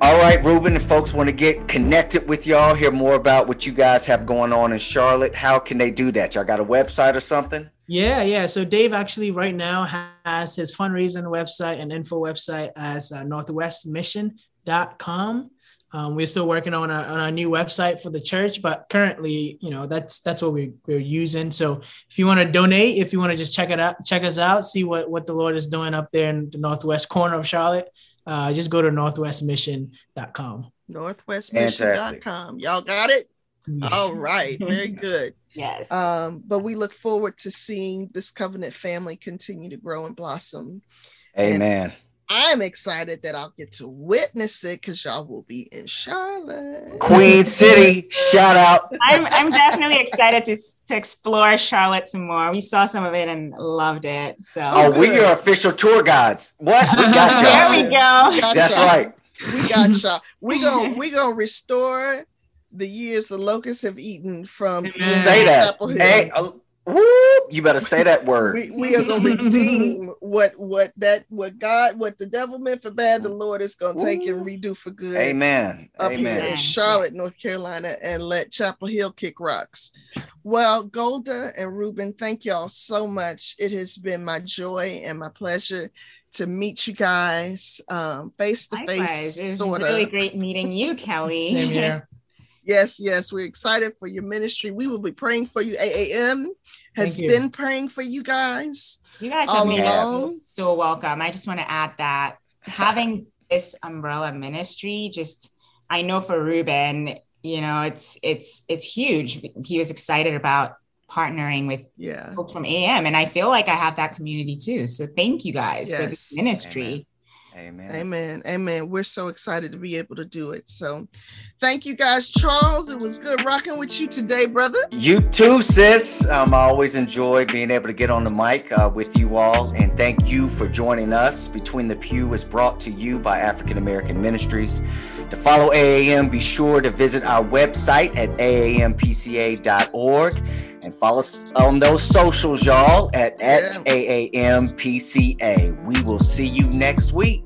All right, Ruben, if folks want to get connected with y'all, hear more about what you guys have going on in Charlotte, how can they do that? Y'all got a website or something? Yeah, yeah. So Dave actually right now has his fundraising website and info website as uh, northwestmission.com. Um, we're still working on a, on a new website for the church, but currently, you know, that's that's what we, we're using. So if you want to donate, if you want to just check it out, check us out, see what what the Lord is doing up there in the northwest corner of Charlotte, uh, just go to northwestmission.com. Northwestmission.com. Y'all got it? All right. Very good. Yes. Um, but we look forward to seeing this covenant family continue to grow and blossom. Amen. I'm excited that I'll get to witness it because y'all will be in Charlotte. Queen City, shout out. I'm, I'm definitely excited to, to explore Charlotte some more. We saw some of it and loved it. So Oh, we are official tour guides. What? We got y'all. we go. Got That's y'all. right. We got y'all. We gonna we gonna restore the years the locusts have eaten from Amen. Say that. Chapel Hill. Hey, uh, whoop, you better say that word. we, we are gonna redeem what what that what God what the devil meant for bad, the Lord is gonna take and redo for good. Amen. Up here Amen. in Charlotte, North Carolina, and let Chapel Hill kick rocks. Well, Golda and Ruben, thank y'all so much. It has been my joy and my pleasure to meet you guys um, face to face, It was sort really of. great meeting you, Kelly. Same here. Yes, yes, we're excited for your ministry. We will be praying for you. AAM has you. been praying for you guys. You guys All have made along? so welcome. I just want to add that having this umbrella ministry, just I know for Ruben, you know, it's it's it's huge. He was excited about partnering with Yeah. folks from AM, and I feel like I have that community too. So thank you guys for this Yes. ministry. Amen. Amen. Amen. We're so excited to be able to do it. So thank you guys. Charles, it was good rocking with you today, brother. You too, sis. Um, I always enjoy being able to get on the mic uh, with you all, and thank you for joining us. Between the Pew is brought to you by African American Ministries. To follow AAM, be sure to visit our website at aampca.org and follow us on those socials, y'all, at, at Yeah. AAMPCA. We will see you next week.